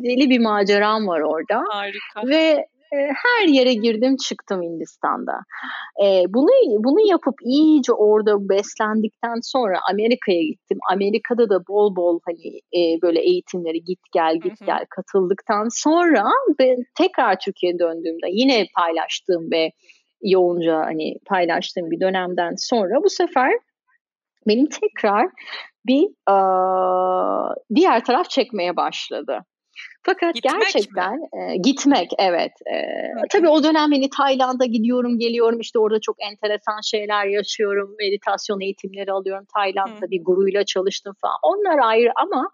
deli bir maceram var orada. Harika. Ve her yere girdim çıktım Hindistan'da. E, bunu bunu yapıp iyice orada beslendikten sonra Amerika'ya gittim. Amerika'da da bol bol hani e, böyle eğitimleri git gel git gel katıldıktan sonra ben tekrar Türkiye'ye döndüğümde yine paylaştığım ve yoğunca hani paylaştığım bir dönemden sonra bu sefer benim tekrar bir aa, diğer taraf çekmeye başladı. Fakat gitmek gerçekten e, gitmek evet. E, tabii o dönem beni Tayland'a gidiyorum geliyorum işte orada çok enteresan şeyler yaşıyorum. Meditasyon eğitimleri alıyorum. Tayland'da Hı. bir guruyla çalıştım falan. Onlar ayrı ama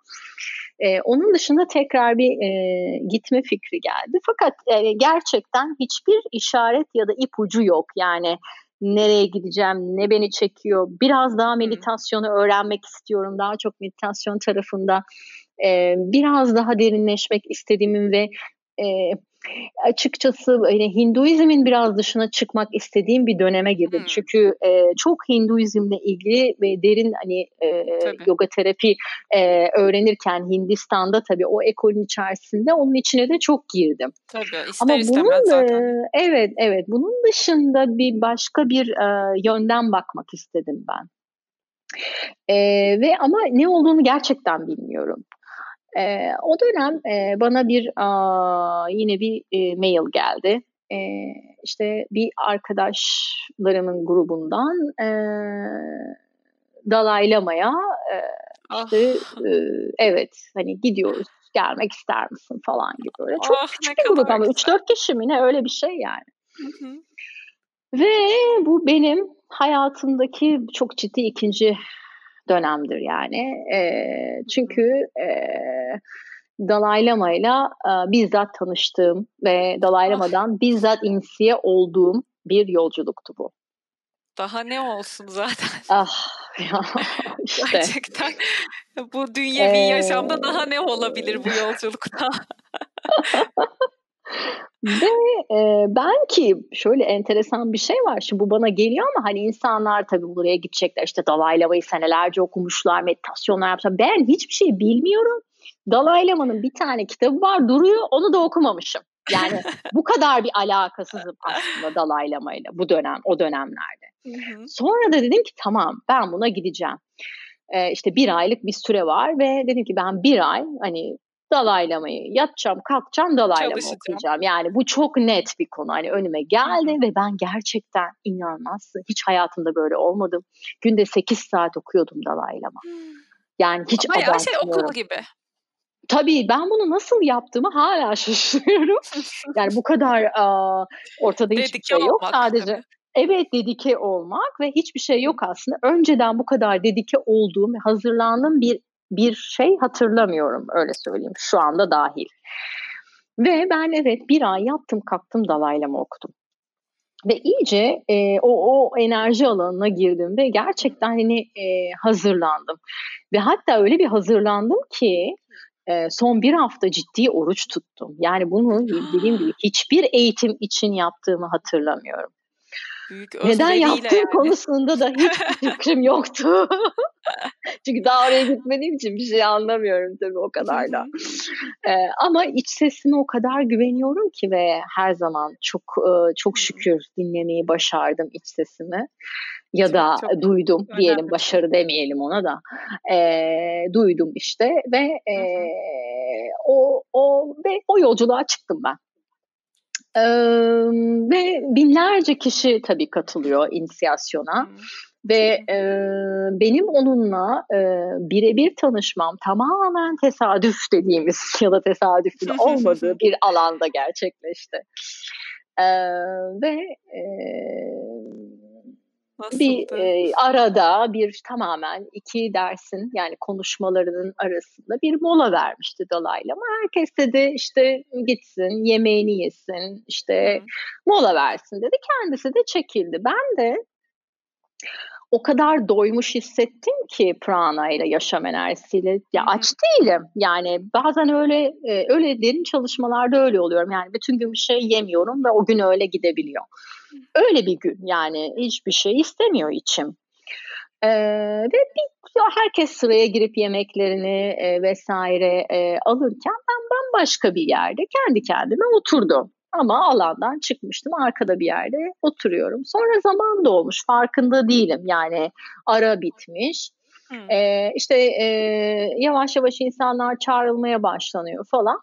e, onun dışında tekrar bir e, gitme fikri geldi. Fakat e, gerçekten hiçbir işaret ya da ipucu yok. Yani nereye gideceğim, ne beni çekiyor. Biraz daha meditasyonu öğrenmek istiyorum. Daha çok meditasyon tarafında e, biraz daha derinleşmek istediğimin ve e, açıkçası hani Hinduizmin biraz dışına çıkmak istediğim bir döneme girdim. Hmm. Çünkü e, çok Hinduizmle ilgili ve derin hani e, yoga terapi e, öğrenirken Hindistan'da tabii o ekolün içerisinde onun içine de çok girdim. Tabii ister Ama bunun zaten. E, evet evet bunun dışında bir başka bir e, yönden bakmak istedim ben. E, ve ama ne olduğunu gerçekten bilmiyorum. E, o dönem e, bana bir a, yine bir e, mail geldi. E, işte bir arkadaşlarımın grubundan e, Dalai Lama'ya e, işte ah. e, evet hani gidiyoruz gelmek ister misin falan gibi böyle. Çok oh, küçük bir grup ama 3-4 kişi mi ne öyle bir şey yani. Hı hı. Ve bu benim hayatımdaki çok ciddi ikinci dönemdir yani. E, çünkü e, Dalai Lama ile bizzat tanıştığım ve Dalai ah. Lama'dan bizzat insiye olduğum bir yolculuktu bu. Daha ne olsun zaten. Ah ya işte. Gerçekten bu dünyevi ee... yaşamda daha ne olabilir bu yolculukta? Ve e, ben ki şöyle enteresan bir şey var. Şimdi bu bana geliyor ama hani insanlar tabii buraya gidecekler. İşte Dalai Lama'yı senelerce okumuşlar, meditasyonlar yapmışlar. Ben hiçbir şey bilmiyorum. Dalai Lama'nın bir tane kitabı var duruyor. Onu da okumamışım. Yani bu kadar bir alakasızım aslında Dalai Lama ile bu dönem, o dönemlerde. Sonra da dedim ki tamam ben buna gideceğim. Ee, işte bir aylık bir süre var ve dedim ki ben bir ay hani Dalai Lama'yı yatacağım, kalkacağım, Dalai Lama okuyacağım. Yani bu çok net bir konu. Hani önüme geldi Hı-hı. ve ben gerçekten inanmaz. Hiç hayatımda böyle olmadım. Günde 8 saat okuyordum Dalai Lama. Yani hiç Ama abartmıyorum. şey okul gibi. Tabii ben bunu nasıl yaptığımı hala şaşırıyorum. yani bu kadar a, ortada hiçbir şey yok. Sadece tabii. evet dedike olmak ve hiçbir şey yok aslında. Önceden bu kadar dedike olduğum, hazırlandığım bir bir şey hatırlamıyorum öyle söyleyeyim şu anda dahil. Ve ben evet bir ay yaptım kalktım dalaylama okudum. Ve iyice e, o, o enerji alanına girdim ve gerçekten hani e, hazırlandım. Ve hatta öyle bir hazırlandım ki e, son bir hafta ciddi oruç tuttum. Yani bunu dediğim gibi hiçbir eğitim için yaptığımı hatırlamıyorum. Büyük Neden yaptığım yani. konusunda da hiç fikrim yoktu. Çünkü daha oraya gitmediğim için bir şey anlamıyorum tabii o kadar da. ee, ama iç sesime o kadar güveniyorum ki ve her zaman çok çok şükür dinlemeyi başardım iç sesimi. Ya çok, da çok duydum önemli. diyelim başarı demeyelim ona da. Ee, duydum işte ve e, o o ve o yolculuğa çıktım ben. Ee, ve binlerce kişi tabii katılıyor inisiyasyona. Hmm. Ve e, benim onunla e, birebir tanışmam tamamen tesadüf dediğimiz ya da tesadüfün olmadığı bir alanda gerçekleşti. E, ve e, bir e, arada bir tamamen iki dersin yani konuşmalarının arasında bir mola vermişti Dalai Lama. Herkes dedi işte gitsin yemeğini yesin işte Hı. mola versin dedi. Kendisi de çekildi. Ben de o kadar doymuş hissettim ki prana ile yaşam enerjisiyle. Ya aç değilim. Yani bazen öyle e, öyle derin çalışmalarda öyle oluyorum. Yani bütün gün bir şey yemiyorum ve o gün öyle gidebiliyor. Öyle bir gün yani hiçbir şey istemiyor içim. Ee, ve bir, herkes sıraya girip yemeklerini e, vesaire e, alırken ben bambaşka bir yerde kendi kendime oturdum. Ama alandan çıkmıştım arkada bir yerde oturuyorum. Sonra zaman dolmuş farkında değilim yani ara bitmiş. Hmm. Ee, işte e, yavaş yavaş insanlar çağrılmaya başlanıyor falan.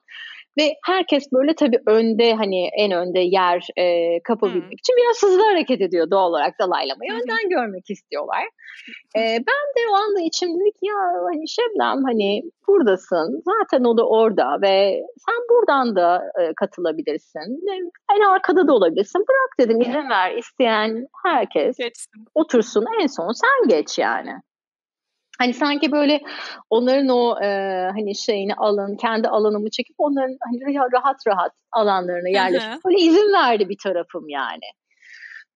Ve herkes böyle tabii önde hani en önde yer e, kapabilmek hmm. için biraz hızlı hareket ediyor doğal olarak dalaylamayı. Önden görmek istiyorlar. E, ben de o anda içim dedik ya hani Şebnem hani buradasın. Zaten o da orada ve sen buradan da e, katılabilirsin. En arkada da olabilirsin. Bırak dedim izin ver isteyen herkes Geçsin. otursun en son sen geç yani. Hani sanki böyle onların o e, hani şeyini alın, kendi alanımı çekip onların hani rahat rahat alanlarına yerleşip böyle izin verdi bir tarafım yani.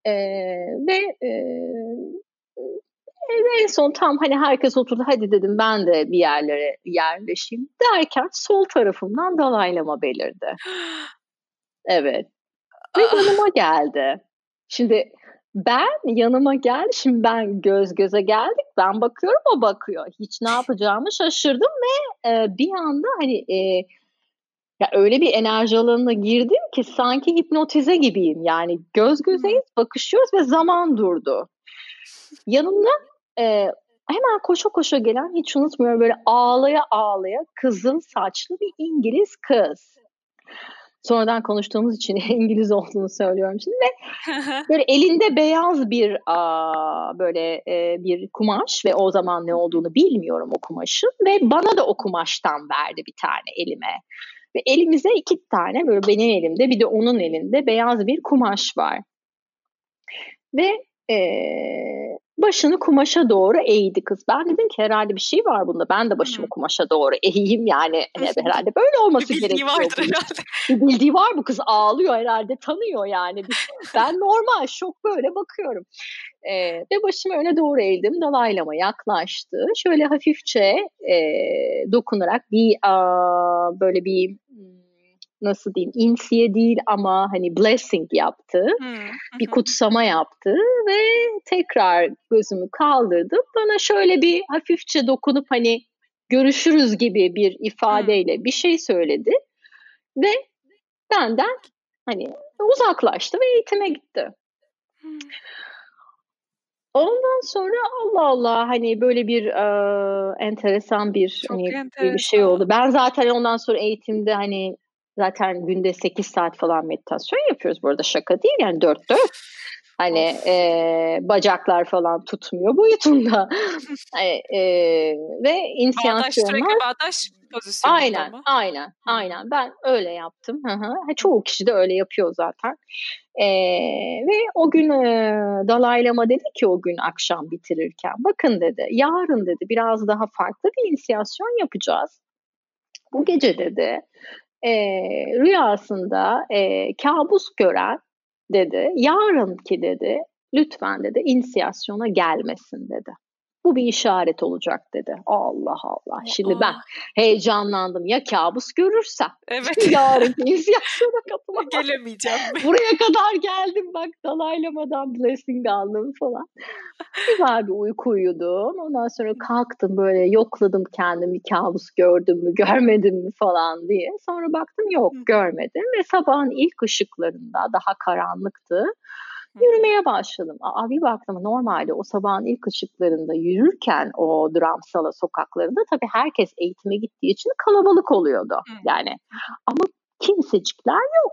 E, ve e, en son tam hani herkes oturdu hadi dedim ben de bir yerlere yerleşeyim derken sol tarafımdan dalaylama belirdi. Evet. Ve yanıma geldi. Şimdi ben yanıma geldi. Şimdi ben göz göze geldik. Ben bakıyorum o bakıyor. Hiç ne yapacağımı şaşırdım ve e, bir anda hani e, ya öyle bir enerji alanına girdim ki sanki hipnotize gibiyim. Yani göz gözeyiz, bakışıyoruz ve zaman durdu. Yanımda e, hemen koşa koşa gelen hiç unutmuyorum böyle ağlaya ağlaya kızıl saçlı bir İngiliz kız sonradan konuştuğumuz için İngiliz olduğunu söylüyorum şimdi ve böyle elinde beyaz bir a, böyle e, bir kumaş ve o zaman ne olduğunu bilmiyorum o kumaşın ve bana da o kumaştan verdi bir tane elime. Ve elimize iki tane böyle benim elimde bir de onun elinde beyaz bir kumaş var. Ve e, başını kumaşa doğru eğdi kız. Ben dedim ki herhalde bir şey var bunda. Ben de başımı kumaşa doğru eğeyim yani. Hani herhalde böyle olması bir gerekiyor. Vardır herhalde. Bir bildiği var bu kız ağlıyor herhalde tanıyor yani. Ben normal şok böyle bakıyorum. Ee, ve başımı öne doğru eğdim. Dalaylama yaklaştı. Şöyle hafifçe e, dokunarak bir a, böyle bir nasıl diyeyim insiye değil ama hani blessing yaptı. Hmm. Bir kutsama yaptı ve tekrar gözümü kaldırdım. Bana şöyle bir hafifçe dokunup hani görüşürüz gibi bir ifadeyle hmm. bir şey söyledi. Ve benden hani uzaklaştı ve eğitime gitti. Hmm. Ondan sonra Allah Allah hani böyle bir e, enteresan bir hani enteresan. bir şey oldu. Ben zaten ondan sonra eğitimde hani Zaten günde 8 saat falan meditasyon yapıyoruz. Bu arada şaka değil yani 4-4. Hani e, bacaklar falan tutmuyor boyutunda. e, e, ve inisiyasyonlar... Bağdaş, bağdaş pozisyonunda Aynen, mı? aynen, aynen. Ben öyle yaptım. Hı hı. Çoğu kişi de öyle yapıyor zaten. E, ve o gün e, Dalai Lama dedi ki o gün akşam bitirirken, bakın dedi, yarın dedi biraz daha farklı bir inisiyasyon yapacağız. Bu gece dedi e, rüyasında e, kabus gören dedi yarınki dedi lütfen dedi inisiyasyona gelmesin dedi. Bu bir işaret olacak dedi. Allah Allah. Şimdi Aa. ben heyecanlandım. Ya kabus görürsem. Evet. Yarın inisiyasyona katılmak. Gelemeyeceğim. Buraya kadar geldim bak dalaylamadan blessing aldım falan. Güzel bir uyku uyudum. Ondan sonra kalktım böyle yokladım kendimi kabus gördüm mü görmedim mi falan diye. Sonra baktım yok görmedim ve sabahın ilk ışıklarında daha karanlıktı. Yürümeye başladım. Aa, bir baktım normalde o sabahın ilk ışıklarında yürürken o Dramsala sokaklarında tabii herkes eğitime gittiği için kalabalık oluyordu. Yani ama kimsecikler yok.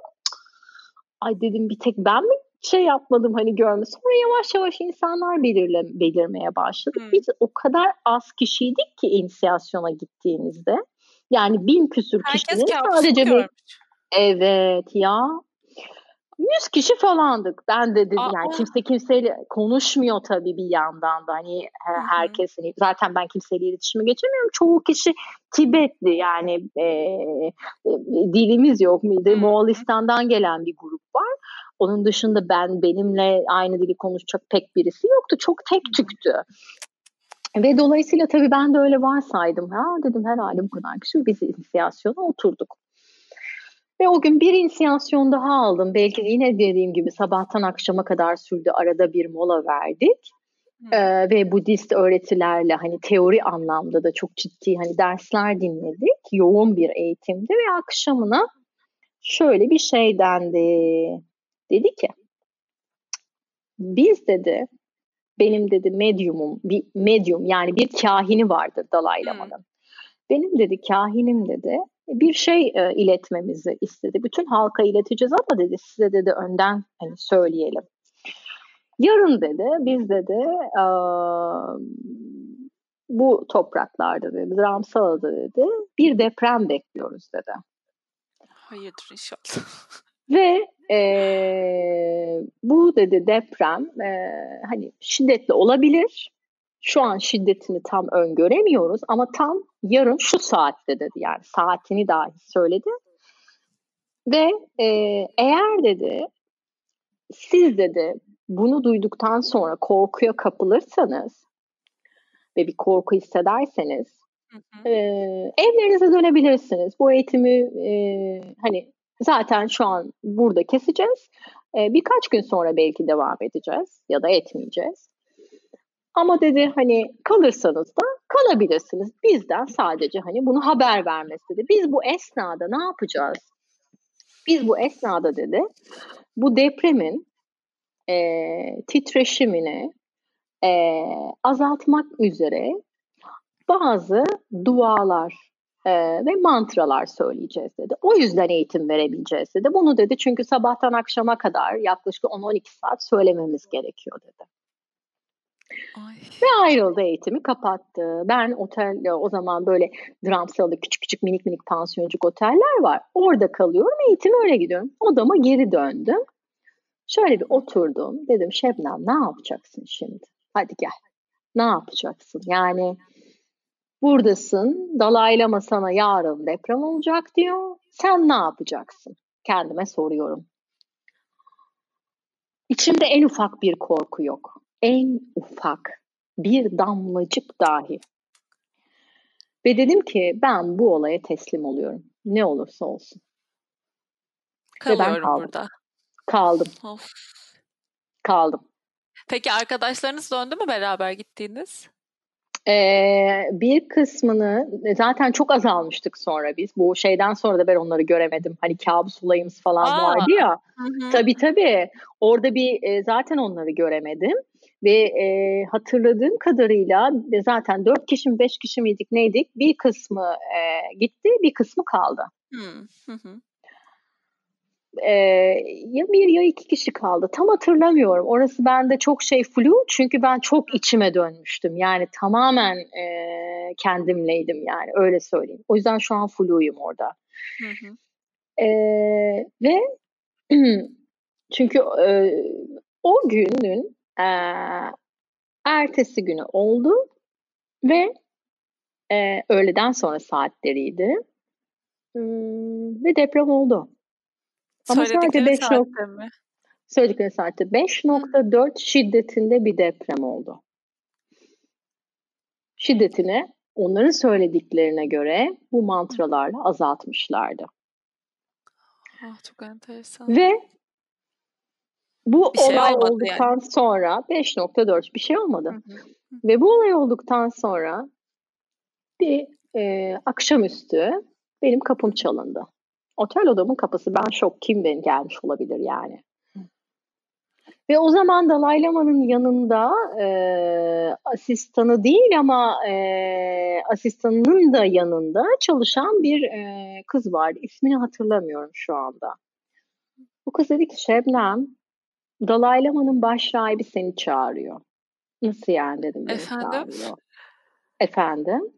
Ay dedim bir tek ben mi şey yapmadım hani görme. Sonra yavaş yavaş insanlar belirle, belirmeye başladı. Hmm. Biz o kadar az kişiydik ki inisiyasyona gittiğimizde. Yani bin küsür kişinin sadece bir... Evet ya 100 kişi falandık. Ben de dedim Aa, yani kimse kimseyle konuşmuyor tabii bir yandan da hani herkes hani zaten ben kimseyle iletişime geçemiyorum. Çoğu kişi Tibetli yani e, e, dilimiz yok muydu? Moğolistan'dan gelen bir grup var. Onun dışında ben benimle aynı dili konuşacak pek birisi yoktu. Çok tek tüktü. Ve dolayısıyla tabii ben de öyle varsaydım. Ha dedim herhalde bu kadar kişi biz inisiyasyona oturduk. Ve o gün bir inisiyasyon daha aldım. Belki yine dediğim gibi sabahtan akşama kadar sürdü. Arada bir mola verdik. Ee, ve Budist öğretilerle hani teori anlamda da çok ciddi hani dersler dinledik. Yoğun bir eğitimdi ve akşamına şöyle bir şey dendi. Dedi ki biz dedi benim dedi medyumum bir medyum yani bir kahini vardır Dalai Lama'nın. Benim dedi kahinim dedi bir şey e, iletmemizi istedi. Bütün halka ileteceğiz ama dedi size dedi önden hani söyleyelim. Yarın dedi biz dedi e, bu topraklarda dedi Ramsala'da dedi bir deprem bekliyoruz dedi. Hayırdır inşallah. Ve e, bu dedi deprem e, hani şiddetli olabilir şu an şiddetini tam öngöremiyoruz ama tam yarın şu saatte dedi yani saatini dahi söyledi. Ve e, eğer dedi siz dedi bunu duyduktan sonra korkuya kapılırsanız ve bir korku hissederseniz hı hı. E, evlerinize dönebilirsiniz. Bu eğitimi e, hani zaten şu an burada keseceğiz. E, birkaç gün sonra belki devam edeceğiz ya da etmeyeceğiz. Ama dedi hani kalırsanız da kalabilirsiniz. Bizden sadece hani bunu haber vermesi dedi. Biz bu esnada ne yapacağız? Biz bu esnada dedi bu depremin e, titreşimini e, azaltmak üzere bazı dualar e, ve mantralar söyleyeceğiz dedi. O yüzden eğitim verebileceğiz dedi. Bunu dedi çünkü sabahtan akşama kadar yaklaşık 10-12 saat söylememiz gerekiyor dedi. Ay. Ve ayrıldı eğitimi kapattı. Ben otel o zaman böyle Dramsal'da küçük küçük minik minik pansiyoncuk oteller var. Orada kalıyorum eğitim öyle gidiyorum. Odama geri döndüm. Şöyle bir oturdum. Dedim Şebnem ne yapacaksın şimdi? Hadi gel. Ne yapacaksın? Yani buradasın. Dalaylama sana yarın deprem olacak diyor. Sen ne yapacaksın? Kendime soruyorum. İçimde en ufak bir korku yok. En ufak bir damlacık dahi. Ve dedim ki ben bu olaya teslim oluyorum. Ne olursa olsun. Kalıyorum Ve ben kaldım. burada. Kaldım. Of. Kaldım. Peki arkadaşlarınız döndü mü beraber gittiğiniz? Ee, bir kısmını zaten çok azalmıştık sonra biz. Bu şeyden sonra da ben onları göremedim. Hani kabus olayımız falan Aa. vardı ya. Hı hı. Tabii tabii. Orada bir e, zaten onları göremedim. Ve e, hatırladığım kadarıyla zaten dört kişi mi beş kişi miydik neydik? Bir kısmı e, gitti bir kısmı kaldı. Hı hı e, ya bir ya iki kişi kaldı. Tam hatırlamıyorum. Orası bende çok şey flu çünkü ben çok içime dönmüştüm. Yani tamamen e, kendimleydim yani öyle söyleyeyim. O yüzden şu an fluyum orada. Hı hı. E, ve çünkü e, o günün e, ertesi günü oldu ve e, öğleden sonra saatleriydi. Hmm, ve deprem oldu. Ama sadece 5 saatte mi? Söyledikleri saatte 5.4 şiddetinde bir deprem oldu. Şiddetini onların söylediklerine göre bu mantralarla azaltmışlardı. Ah, çok enteresan. Ve bu bir şey olay olduktan yani. sonra 5.4 bir şey olmadı. Hı hı. Ve bu olay olduktan sonra bir e, akşamüstü benim kapım çalındı. Otel odamın kapısı ben şok kim ben gelmiş olabilir yani. Ve o zaman Dalai Lama'nın yanında e, asistanı değil ama e, asistanının da yanında çalışan bir e, kız vardı. İsmini hatırlamıyorum şu anda. Bu kız dedi ki Şebnem, Dalai Lama'nın baş rahibi seni çağırıyor. Nasıl yani dedim. Efendim? Çağırıyor. Efendim?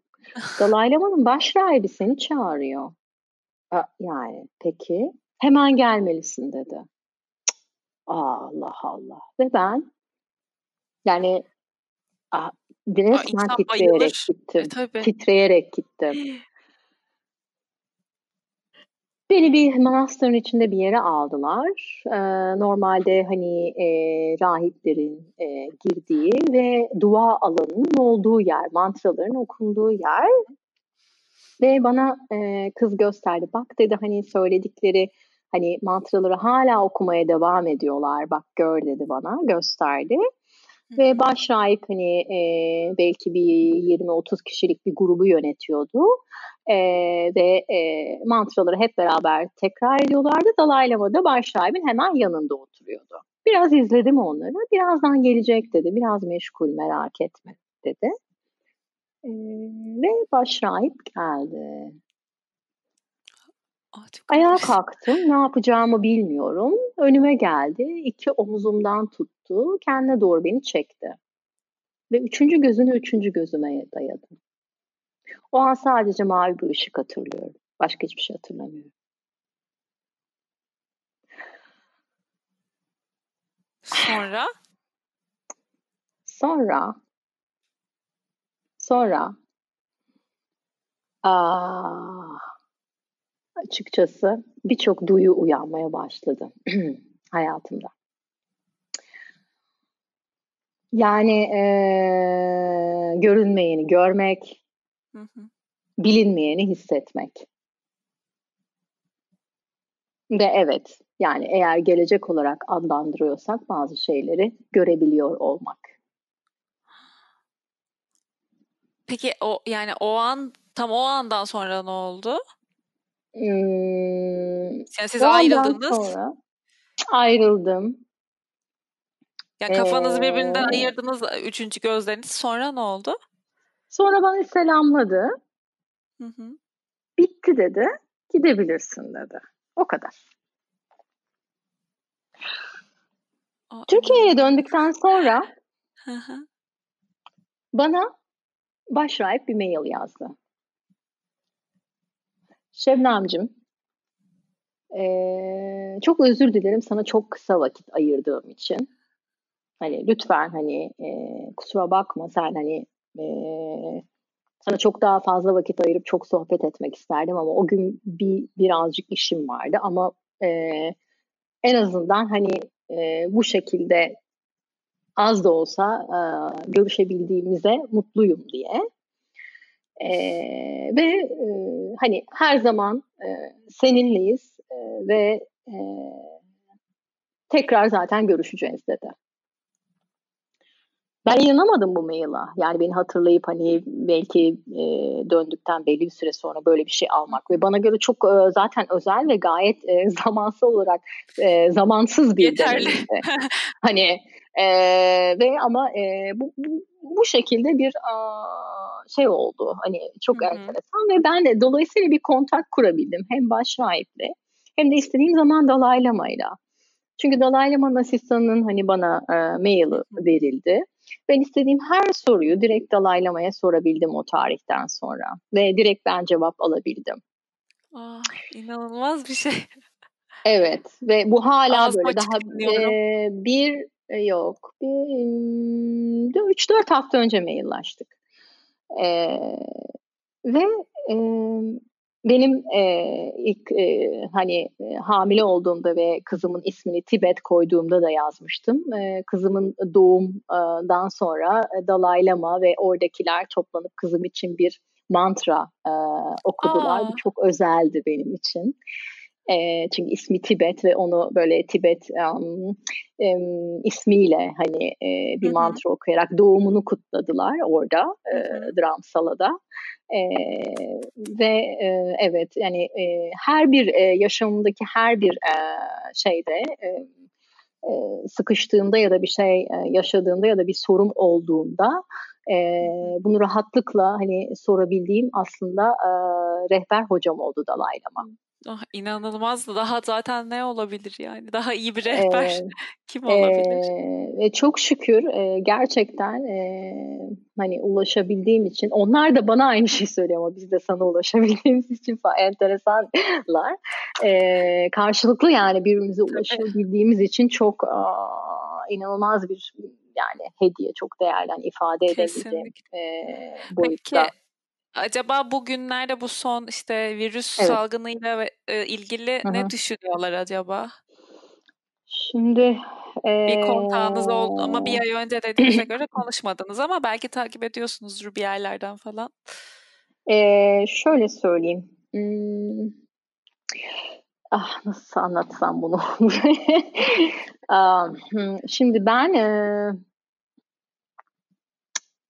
Dalai Lama'nın baş rahibi seni çağırıyor yani peki hemen gelmelisin dedi. Allah Allah. Ve ben yani resmen Aa, titreyerek bayılır. gittim. E, titreyerek gittim. Beni bir manastırın içinde bir yere aldılar. Ee, normalde hani e, rahiplerin e, girdiği ve dua alanının olduğu yer, mantraların okunduğu yer. Ve bana e, kız gösterdi. Bak dedi hani söyledikleri hani mantraları hala okumaya devam ediyorlar. Bak gör dedi bana gösterdi. Ve baş rahip hani e, belki bir 20-30 kişilik bir grubu yönetiyordu. E, ve e, mantraları hep beraber tekrar ediyorlardı. Dalai Lama da baş rahibin hemen yanında oturuyordu. Biraz izledim onları. Birazdan gelecek dedi. Biraz meşgul merak etme dedi. Ee, ve başrahip geldi. Ayağa kalktım. Ne yapacağımı bilmiyorum. Önüme geldi. iki omuzumdan tuttu. Kendine doğru beni çekti. Ve üçüncü gözünü üçüncü gözüme dayadı. O an sadece mavi bir ışık hatırlıyorum. Başka hiçbir şey hatırlamıyorum. Sonra? Sonra Sonra aa, açıkçası birçok duyu uyanmaya başladı hayatımda. Yani e, görünmeyeni görmek, hı hı. bilinmeyeni hissetmek. Ve evet yani eğer gelecek olarak adlandırıyorsak bazı şeyleri görebiliyor olmak. Peki o yani o an tam o andan sonra ne oldu? Hmm, yani siz ayrıldınız. Sonra ayrıldım. Yani kafanızı ee, birbirinden ayırdınız üçüncü gözleriniz. Sonra ne oldu? Sonra bana selamladı. Hı hı. Bitti dedi. Gidebilirsin dedi. O kadar. Türkiye'ye döndükten sonra bana başrahip bir mail yazdı. Şebnemcim, ee, çok özür dilerim sana çok kısa vakit ayırdığım için. Hani lütfen hani e, kusura bakma sen hani e, sana çok daha fazla vakit ayırıp çok sohbet etmek isterdim ama o gün bir birazcık işim vardı ama e, en azından hani e, bu şekilde az da olsa e, görüşebildiğimize mutluyum diye. E, ve e, hani her zaman e, seninleyiz e, ve e, tekrar zaten görüşeceğiz dedi. Ben inanamadım bu maila. Yani beni hatırlayıp hani belki e, döndükten belli bir süre sonra böyle bir şey almak ve bana göre çok e, zaten özel ve gayet e, zamansal olarak e, zamansız bir Yeterli. hani e, ve ama e, bu, bu bu şekilde bir a, şey oldu. Hani çok Hı-hı. enteresan ve ben de dolayısıyla bir kontak kurabildim hem baş rahiple hem de istediğim zaman Dalai Lama'yla. Çünkü Dalai Lama'nın asistanının hani bana e, maili verildi. Ben istediğim her soruyu direkt Dalai Lama'ya sorabildim o tarihten sonra. Ve direkt ben cevap alabildim. Aa, ah, inanılmaz bir şey. Evet ve bu hala Ağzım böyle daha e, bir e, yok bir üç dört hafta önce maillaştık. E, ve e, benim e, ilk e, hani e, hamile olduğumda ve kızımın ismini Tibet koyduğumda da yazmıştım. E, kızımın doğumdan sonra Dalai Lama ve oradakiler toplanıp kızım için bir mantra e, okudular. Aa. Bu çok özeldi benim için. E, çünkü ismi Tibet ve onu böyle Tibet um, um, ismiyle hani e, bir Hı-hı. mantra okuyarak doğumunu kutladılar orada e, Dramsala'da. E, ve e, evet yani e, her bir e, yaşamımdaki her bir e, şeyde e, e, sıkıştığımda ya da bir şey e, yaşadığımda ya da bir sorun olduğunda e, bunu rahatlıkla hani sorabildiğim aslında e, rehber hocam oldu Dalai Lama. Oh, inanılmaz. Daha zaten ne olabilir yani? Daha iyi bir rehber ee, kim olabilir? E, çok şükür e, gerçekten e, hani ulaşabildiğim için onlar da bana aynı şey söylüyor ama biz de sana ulaşabildiğimiz için falan enteresanlar. E, karşılıklı yani birbirimize ulaşabildiğimiz için çok a, inanılmaz bir yani hediye çok değerli yani ifade edebileceğim e, boyutta. Peki Acaba bugünlerde bu son işte virüs evet. salgınıyla e, ilgili Hı-hı. ne düşünüyorlar acaba? Şimdi bir kontağınız oldu ama bir ay önce dediğinize göre konuşmadınız ama belki takip ediyorsunuzdur bir yerlerden falan. Ee, şöyle söyleyeyim. Hmm. Ah nasıl anlatsam bunu? Hmm, şimdi ben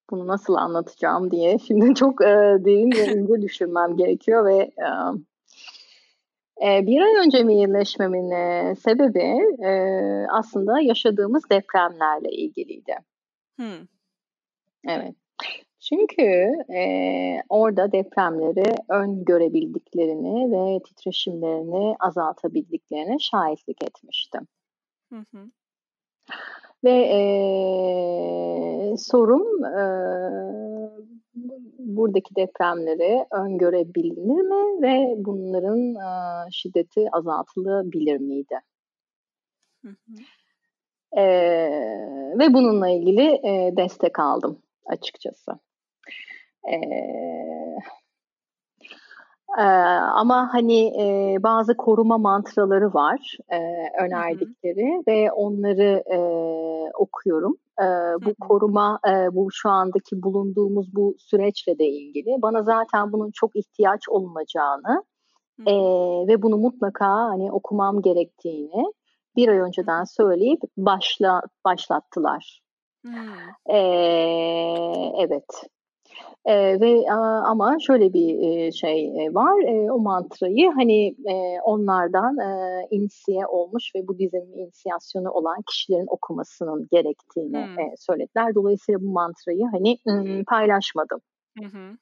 bunu nasıl anlatacağım diye şimdi çok e, derin ve ince düşünmem gerekiyor ve e, e, bir ay önce mailleşmemin e, sebebi e, aslında yaşadığımız depremlerle ilgiliydi. Hmm. Evet. Çünkü e, orada depremleri ön görebildiklerini ve titreşimlerini azaltabildiklerine şahitlik etmiştim. Hı hı. Ve e, sorum e, buradaki depremleri öngörebilir mi ve bunların e, şiddeti azaltılabilir miydi? Hı hı. E, ve bununla ilgili e, destek aldım açıkçası. E, ee, ama hani e, bazı koruma mantraları var e, önerdikleri hı hı. ve onları e, okuyorum. E, bu hı hı. koruma, e, bu şu andaki bulunduğumuz bu süreçle de ilgili. Bana zaten bunun çok ihtiyaç olunacağını E, ve bunu mutlaka hani okumam gerektiğini bir ay önceden söyleyip başla başlattılar. Hmm. E, evet. E, ve ama şöyle bir e, şey e, var, e, o mantrayı hani e, onlardan e, inisiye olmuş ve bu Budizmin inisiyasyonu olan kişilerin okumasının gerektiğini hmm. e, söylediler. Dolayısıyla bu mantrayı hani e, paylaşmadım. Hı hı.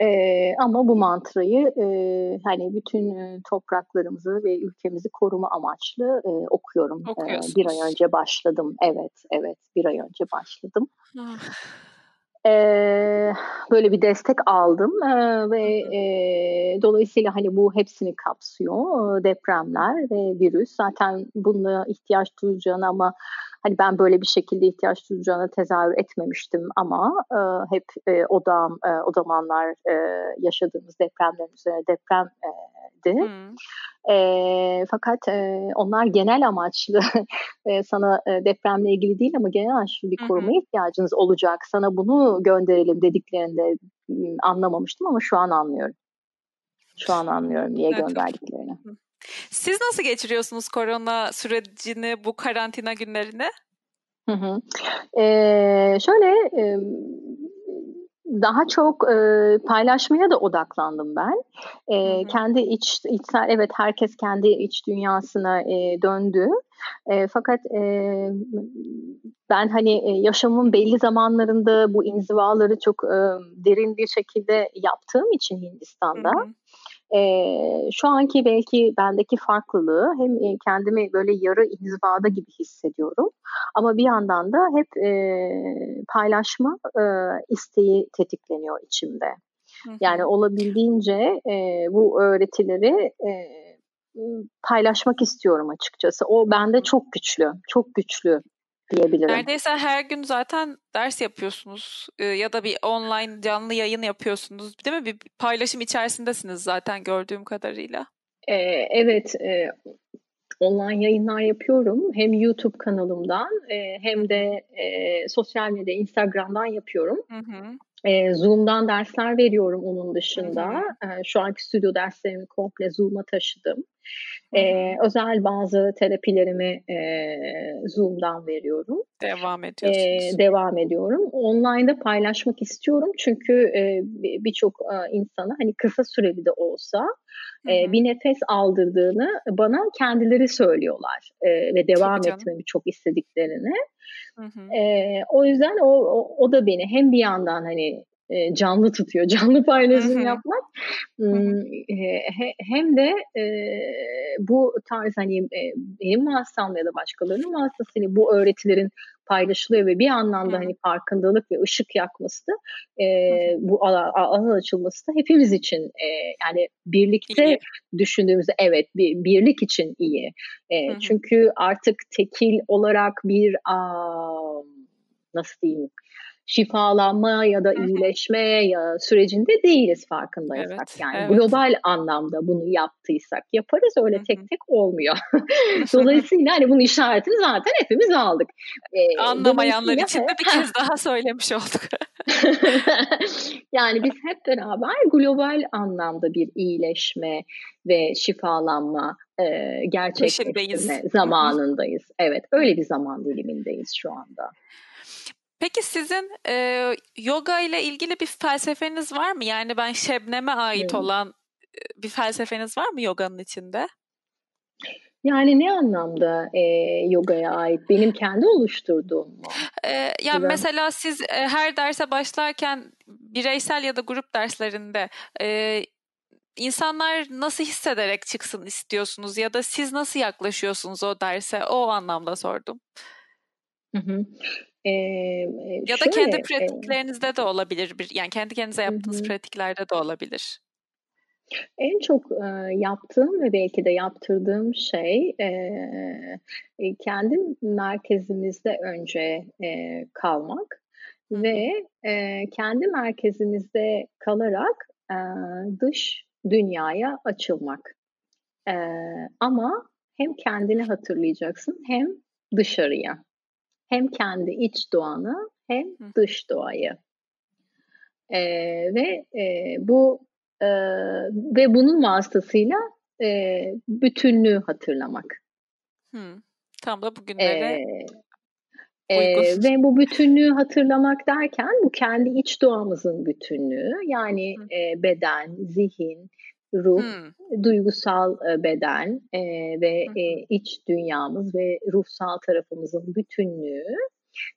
Ee, ama bu mantrayı e, hani bütün e, topraklarımızı ve ülkemizi koruma amaçlı e, okuyorum. E, bir ay önce başladım. Evet, evet. Bir ay önce başladım. Ee, böyle bir destek aldım ee, ve e, dolayısıyla hani bu hepsini kapsıyor depremler ve virüs. Zaten buna ihtiyaç duyacağını ama hani ben böyle bir şekilde ihtiyaç duyacağını tezahür etmemiştim ama e, hep e, odam e, o zamanlar e, yaşadığımız depremlerin üzerine deprem e, Hmm. E, fakat e, onlar genel amaçlı e, sana e, depremle ilgili değil ama genel amaçlı bir koruma hmm. ihtiyacınız olacak. Sana bunu gönderelim dediklerinde anlamamıştım ama şu an anlıyorum. Şu an anlıyorum niye evet. gönderdiklerini. Siz nasıl geçiriyorsunuz korona sürecini, bu karantina günlerini? Hı hı. Ee, şöyle e, daha çok e, paylaşmaya da odaklandım ben. E, Kendi iç içsel evet herkes kendi iç dünyasına e, döndü. E, fakat e, ben hani e, yaşamın belli zamanlarında bu inzivaları çok e, derin bir şekilde yaptığım için Hindistan'da. Hı hı. E, şu anki belki bendeki farklılığı hem e, kendimi böyle yarı inzivada gibi hissediyorum ama bir yandan da hep e, paylaşma e, isteği tetikleniyor içimde. Yani olabildiğince e, bu öğretileri e, paylaşmak istiyorum açıkçası. O bende çok güçlü, çok güçlü diyebilirim. Neredeyse her gün zaten ders yapıyorsunuz e, ya da bir online canlı yayın yapıyorsunuz değil mi? Bir paylaşım içerisindesiniz zaten gördüğüm kadarıyla. Ee, evet, e, online yayınlar yapıyorum. Hem YouTube kanalımdan e, hem de e, sosyal medya Instagram'dan yapıyorum. Hı hı. E, Zoom'dan dersler veriyorum onun dışında. Hı hı. E, şu anki stüdyo derslerimi komple Zoom'a taşıdım. E, özel bazı terapilerimi e, Zoom'dan veriyorum. Devam ediyorsunuz. E, devam ediyorum. Online'da paylaşmak istiyorum çünkü e, birçok e, insana hani kısa süreli de olsa e, bir nefes aldırdığını bana kendileri söylüyorlar e, ve devam etmemi çok istediklerini. Hı hı. E, o yüzden o, o, o da beni hem bir yandan hani e, canlı tutuyor. Canlı paylaşım yapmak. Hmm, e, hem de e, bu tarz hani benim vasıtamla ya da başkalarının vasıtasıyla bu öğretilerin paylaşılıyor ve bir anlamda hani farkındalık ve ışık yakması da e, bu alan, alan açılması da hepimiz için e, yani birlikte iyi. düşündüğümüzde evet bir, birlik için iyi. E, çünkü artık tekil olarak bir a, nasıl diyeyim şifalanma ya da iyileşme ya sürecinde değiliz farkındaysak. Evet, yani evet. global anlamda bunu yaptıysak yaparız öyle tek tek olmuyor. Dolayısıyla hani bunun işaretini zaten hepimiz aldık. Ee, Anlamayanlar için de bir kez daha söylemiş olduk. yani biz hep beraber global anlamda bir iyileşme ve şifalanma e, gerçekleştirme zamanındayız. Evet öyle bir zaman dilimindeyiz şu anda. Peki sizin e, yoga ile ilgili bir felsefeniz var mı? Yani ben Şebnem'e ait hmm. olan bir felsefeniz var mı yoganın içinde? Yani ne anlamda e, yogaya ait? Benim kendi oluşturduğum mu? E, yani mesela siz e, her derse başlarken bireysel ya da grup derslerinde e, insanlar nasıl hissederek çıksın istiyorsunuz ya da siz nasıl yaklaşıyorsunuz o derse? O anlamda sordum. Hı hı. Ee, ya da şöyle, kendi pratiklerinizde e, de olabilir. Bir, yani kendi kendinize yaptığınız hı. pratiklerde de olabilir. En çok e, yaptığım ve belki de yaptırdığım şey e, e, kendi merkezimizde önce e, kalmak Hı. ve e, kendi merkezimizde kalarak e, dış dünyaya açılmak. E, ama hem kendini hatırlayacaksın hem dışarıya. Hem kendi iç doğanı hem dış doğayı. E, ve e, bu e, ve bunun vasıtasıyla e, bütünlüğü hatırlamak. Hmm. Tam da bugünlere ee, e, ve bu bütünlüğü hatırlamak derken bu kendi iç doğamızın bütünlüğü yani e, beden, zihin, ruh, hmm. duygusal e, beden e, ve e, iç dünyamız ve ruhsal tarafımızın bütünlüğü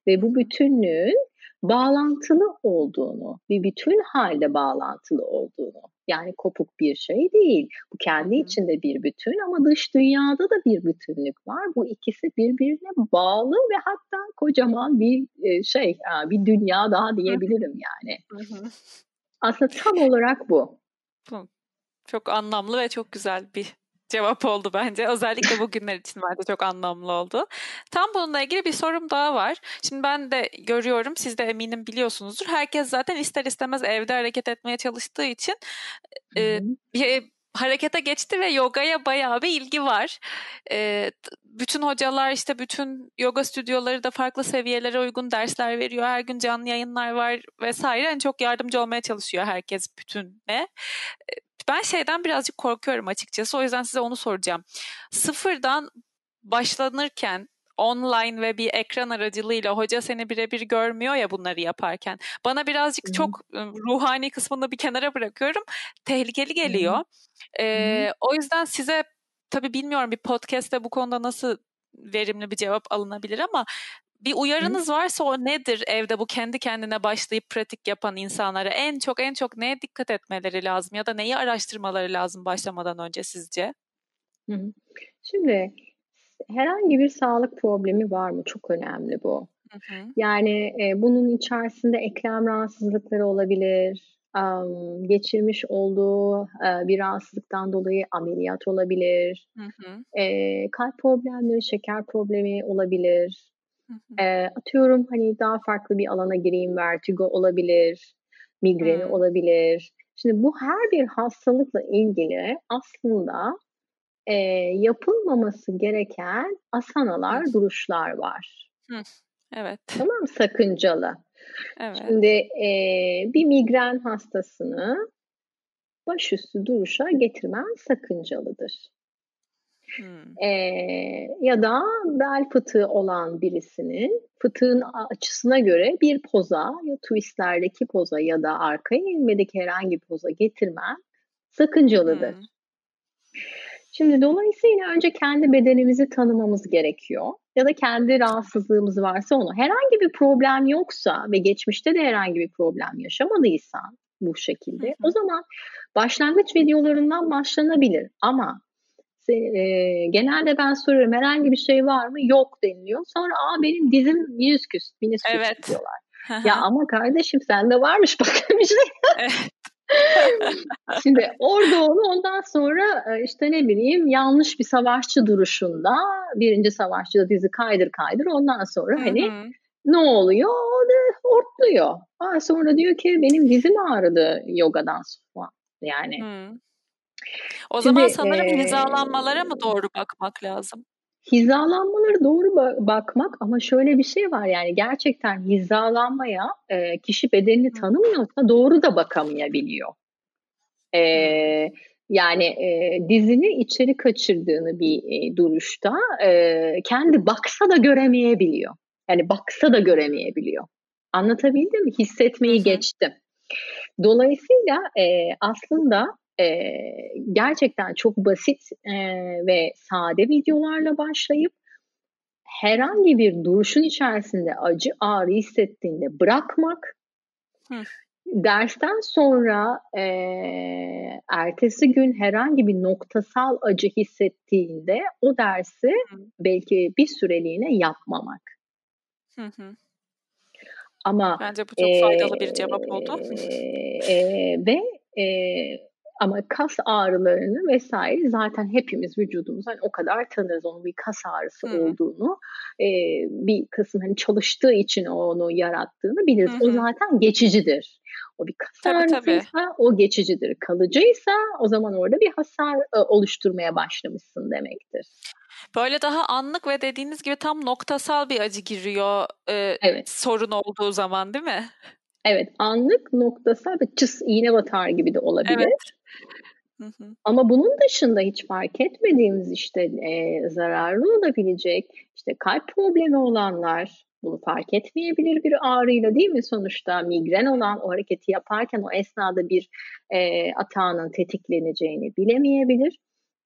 ve bu bütünlüğün bağlantılı olduğunu, bir bütün halde bağlantılı olduğunu. Yani kopuk bir şey değil. Bu kendi içinde bir bütün ama dış dünyada da bir bütünlük var. Bu ikisi birbirine bağlı ve hatta kocaman bir şey, bir dünya daha diyebilirim yani. Aslında tam olarak bu. Çok anlamlı ve çok güzel bir cevap oldu bence. Özellikle bugünler için bence çok anlamlı oldu. Tam bununla ilgili bir sorum daha var. Şimdi ben de görüyorum, siz de eminim biliyorsunuzdur. Herkes zaten ister istemez evde hareket etmeye çalıştığı için e, bir harekete geçti ve yogaya bayağı bir ilgi var. E, bütün hocalar işte bütün yoga stüdyoları da farklı seviyelere uygun dersler veriyor. Her gün canlı yayınlar var vesaire. Yani çok yardımcı olmaya çalışıyor herkes bütüne. Ben şeyden birazcık korkuyorum açıkçası. O yüzden size onu soracağım. Sıfırdan başlanırken online ve bir ekran aracılığıyla hoca seni birebir görmüyor ya bunları yaparken. Bana birazcık hmm. çok ruhani kısmını bir kenara bırakıyorum. Tehlikeli geliyor. Ee, o yüzden size tabii bilmiyorum bir podcast'te bu konuda nasıl verimli bir cevap alınabilir ama bir uyarınız varsa o nedir evde bu kendi kendine başlayıp pratik yapan insanlara en çok en çok neye dikkat etmeleri lazım ya da neyi araştırmaları lazım başlamadan önce sizce? Şimdi herhangi bir sağlık problemi var mı? Çok önemli bu. Hı hı. Yani e, bunun içerisinde eklem rahatsızlıkları olabilir, um, geçirmiş olduğu e, bir rahatsızlıktan dolayı ameliyat olabilir, hı hı. E, kalp problemleri, şeker problemi olabilir, e, atıyorum hani daha farklı bir alana gireyim, vertigo olabilir, migreni hmm. olabilir. Şimdi bu her bir hastalıkla ilgili aslında e, yapılmaması gereken asanalar, hmm. duruşlar var. Hmm. Evet. Tamam Sakıncalı. Evet. Şimdi e, bir migren hastasını başüstü duruşa getirmen sakıncalıdır. Hmm. E, ya da bel fıtığı olan birisinin fıtığın açısına göre bir poza ya twistlerdeki poza ya da arkaya inmedeki herhangi bir poza getirmen sakıncalıdır. Hmm. Şimdi dolayısıyla önce kendi bedenimizi tanımamız gerekiyor. Ya da kendi rahatsızlığımız varsa onu. Herhangi bir problem yoksa ve geçmişte de herhangi bir problem yaşamadıysan bu şekilde hı hı. o zaman başlangıç videolarından başlanabilir. Ama e, genelde ben soruyorum herhangi bir şey var mı? Yok deniliyor. Sonra aa benim dizim minisküs, minisküs evet. diyorlar. ya ama kardeşim sende varmış bakın bir şey. Şimdi orada onu ondan sonra işte ne bileyim yanlış bir savaşçı duruşunda birinci savaşçıda dizi kaydır kaydır ondan sonra Hı-hı. hani ne oluyor? O da hortluyor. Ha, sonra diyor ki benim dizim ağrıdı yogadan sonra. Yani Hı. O Şimdi, zaman sanırım e, hizalanmalara mı doğru bakmak lazım? Hizalanmaları doğru ba- bakmak ama şöyle bir şey var yani gerçekten hizalanmaya e, kişi bedenini tanımıyorsa doğru da bakamayabiliyor. E, yani e, dizini içeri kaçırdığını bir e, duruşta e, kendi baksa da göremeyebiliyor. Yani baksa da göremeyebiliyor. Anlatabildim mi? Hissetmeyi geçtim. Dolayısıyla e, aslında e, gerçekten çok basit e, ve sade videolarla başlayıp herhangi bir duruşun içerisinde acı ağrı hissettiğinde bırakmak Hı. dersten sonra e, ertesi gün herhangi bir noktasal acı hissettiğinde o dersi Hı. belki bir süreliğine yapmamak. Hı hı. Ama bence bu çok e, faydalı bir cevap oldu. E, e, ve e, ama kas ağrılarını vesaire zaten hepimiz vücudumuz hani o kadar tanırız onun bir kas ağrısı Hı. olduğunu. E, bir kasın hani çalıştığı için onu yarattığını biliriz. Hı. O zaten geçicidir. O bir kas tabii, ağrısıysa tabii. o geçicidir. Kalıcıysa o zaman orada bir hasar e, oluşturmaya başlamışsın demektir. Böyle daha anlık ve dediğiniz gibi tam noktasal bir acı giriyor e, evet. sorun olduğu zaman değil mi? Evet anlık noktasal ve çıs iğne batar gibi de olabilir. Evet. Ama bunun dışında hiç fark etmediğimiz işte e, zararlı olabilecek işte kalp problemi olanlar bunu fark etmeyebilir bir ağrıyla değil mi sonuçta migren olan o hareketi yaparken o esnada bir e, atağının tetikleneceğini bilemeyebilir.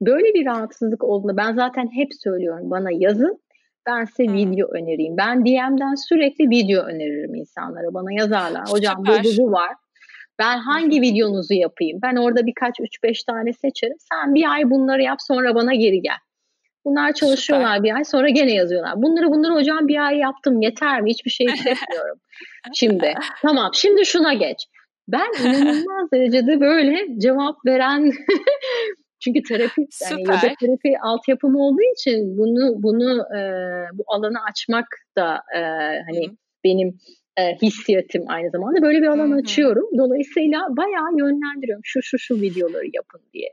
Böyle bir rahatsızlık olduğunda ben zaten hep söylüyorum bana yazın ben size hmm. video önereyim. Ben DM'den sürekli video öneririm insanlara. Bana yazarlar. Hocam bu, bu, bu var. Ben hangi videonuzu yapayım? Ben orada birkaç 3-5 tane seçerim. Sen bir ay bunları yap sonra bana geri gel. Bunlar çalışıyorlar Süper. bir ay sonra gene yazıyorlar. Bunları bunları hocam bir ay yaptım yeter mi? Hiçbir şey hissetmiyorum. şimdi tamam şimdi şuna geç. Ben inanılmaz derecede böyle cevap veren çünkü terapi yani yoga terapi altyapım olduğu için bunu bunu e, bu alanı açmak da e, hani Hı. benim e, hissiyatım aynı zamanda böyle bir alan Hı-hı. açıyorum. Dolayısıyla bayağı yönlendiriyorum şu şu şu videoları yapın diye.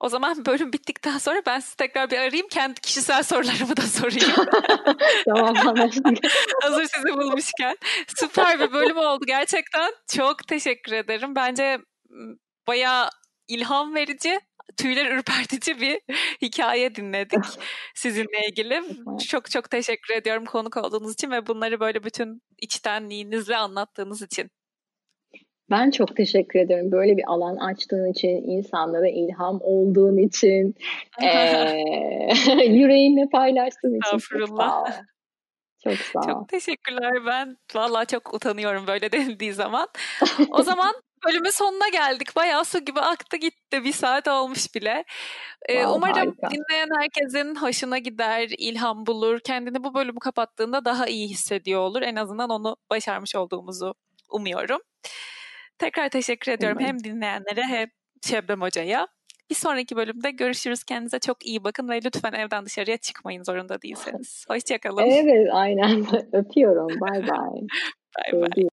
O zaman bölüm bittikten sonra ben sizi tekrar bir arayayım. Kendi kişisel sorularımı da sorayım. tamam anlaştık. Hazır sizi bulmuşken. Süper bir bölüm oldu gerçekten. Çok teşekkür ederim. Bence bayağı ilham verici tüyler ürpertici bir hikaye dinledik sizinle ilgili. Çok çok teşekkür ediyorum konuk olduğunuz için ve bunları böyle bütün içtenliğinizle anlattığınız için. Ben çok teşekkür ederim. Böyle bir alan açtığın için, insanlara ilham olduğun için, e, yüreğinle paylaştığın için. Çok sağ ol. Çok sağ ol. Çok teşekkürler. Ben vallahi çok utanıyorum böyle denildiği zaman. O zaman bölümün sonuna geldik. Bayağı su gibi aktı gitti. Bir saat olmuş bile. Ee, wow, umarım harika. dinleyen herkesin hoşuna gider, ilham bulur. Kendini bu bölümü kapattığında daha iyi hissediyor olur. En azından onu başarmış olduğumuzu umuyorum. Tekrar teşekkür ediyorum Umarım. hem dinleyenlere hem Şebnem Hoca'ya. Bir sonraki bölümde görüşürüz. Kendinize çok iyi bakın ve lütfen evden dışarıya çıkmayın zorunda değilseniz. Hoşçakalın. Evet aynen. Öpüyorum. Bay bay. Bay bay.